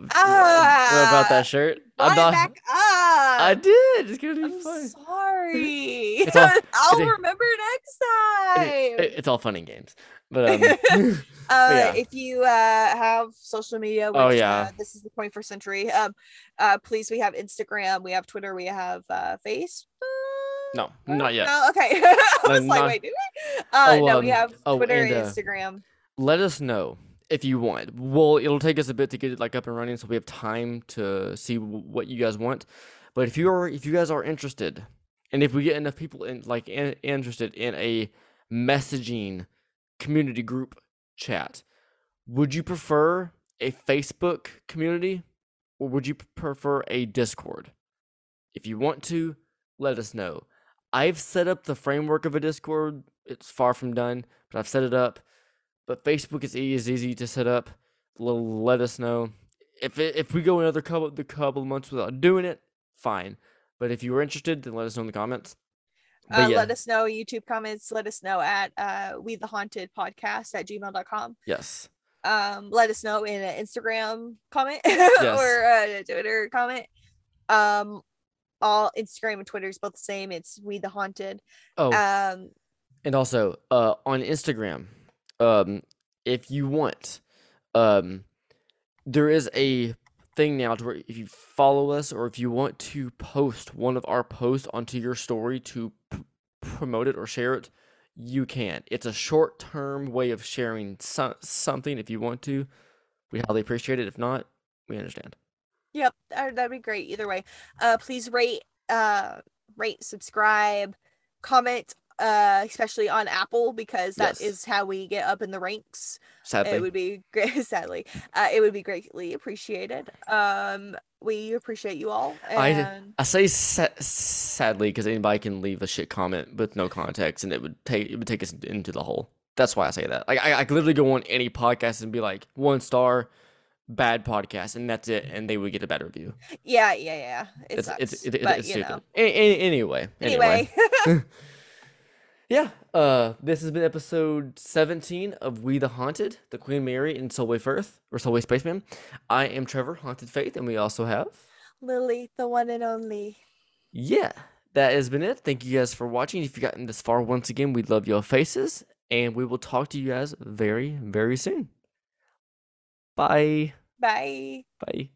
[SPEAKER 1] But uh, about that shirt?
[SPEAKER 2] Brought it back up
[SPEAKER 1] I did. It's gonna be
[SPEAKER 2] i'm
[SPEAKER 1] fun.
[SPEAKER 2] sorry (laughs)
[SPEAKER 1] It's (laughs) all-
[SPEAKER 2] i'll remember next time
[SPEAKER 1] It- it- it's all fun and games, but um, (laughs)
[SPEAKER 2] Uh,
[SPEAKER 1] yeah.
[SPEAKER 2] if you uh have social media, which,
[SPEAKER 1] Oh, yeah.
[SPEAKER 2] uh, this is the 21st century. Um, uh, please, we have Instagram, we have Twitter, we have uh, Facebook.
[SPEAKER 1] no, not yet.
[SPEAKER 2] No, okay. I was like,
[SPEAKER 1] not-
[SPEAKER 2] wait, do we? Uh,
[SPEAKER 1] Oh,
[SPEAKER 2] no, we
[SPEAKER 1] um,
[SPEAKER 2] have
[SPEAKER 1] oh,
[SPEAKER 2] Twitter
[SPEAKER 1] and,
[SPEAKER 2] and
[SPEAKER 1] uh,
[SPEAKER 2] Instagram.
[SPEAKER 1] let us know if you want. Well, it'll take us a bit to get it like up and running, so we have time to see what you guys want. But if you are, if you guys are interested, and if we get enough people in, like in, interested in a messaging community group chat, would you prefer a Facebook community or would you prefer a Discord? If you want to, let us know. I've set up the framework of a Discord. It's far from done, but I've set it up. But Facebook is easy, is easy to set up. Let us know if it, if we go another couple the couple of months without doing it. Fine, but if you are interested, then let us know in the comments.
[SPEAKER 2] Uh,
[SPEAKER 1] yeah,
[SPEAKER 2] Let us know YouTube comments. Let us know at uh, we the haunted podcast at gmail.com.
[SPEAKER 1] yes,
[SPEAKER 2] Um, let us know in an Instagram comment (laughs) or a Twitter comment. Um, all Instagram and Twitter is both the same. It's we the haunted.
[SPEAKER 1] Oh,
[SPEAKER 2] Um,
[SPEAKER 1] and also uh on Instagram, um, if you want, um, there is a thing now to where if you follow us or if you want to post one of our posts onto your story to p- promote it or share it, you can. It's a short term way of sharing so- something if you want to. We highly appreciate it. If not, we understand.
[SPEAKER 2] Yep, uh, that'd be great. Either way, uh, please rate, uh, rate, subscribe, comment, uh, especially on Apple because that is
[SPEAKER 1] Yes.
[SPEAKER 2] how we get up in the ranks.
[SPEAKER 1] Sadly,
[SPEAKER 2] It would be (laughs) great. Sadly, uh, it would be greatly appreciated. Um, we appreciate you all.
[SPEAKER 1] I-
[SPEAKER 2] And
[SPEAKER 1] I say sa- sadly because anybody can leave a shit comment with no context, and it would take it would take us into the hole. That's why I say that. Like I, I could literally go on any podcast and be like one star, bad podcast, and that's it, and they would get a bad review.
[SPEAKER 2] yeah, yeah, yeah. It
[SPEAKER 1] It's
[SPEAKER 2] sucks,
[SPEAKER 1] it's it, it,
[SPEAKER 2] but,
[SPEAKER 1] it's stupid. A- a- anyway, anyway,
[SPEAKER 2] Anyway, (laughs) (laughs)
[SPEAKER 1] yeah. Uh, this has been episode seventeen of We the Haunted, the Queen Mary and Solway Firth or Solway Spaceman. I am Trevor, Haunted Faith, and we also have.
[SPEAKER 2] Lily, the one and only.
[SPEAKER 1] yeah, that has been it. Thank you guys for watching. If you've gotten this far, once again, we love your faces, and we will talk to you guys very, very soon. Bye.
[SPEAKER 2] Bye.
[SPEAKER 1] Bye.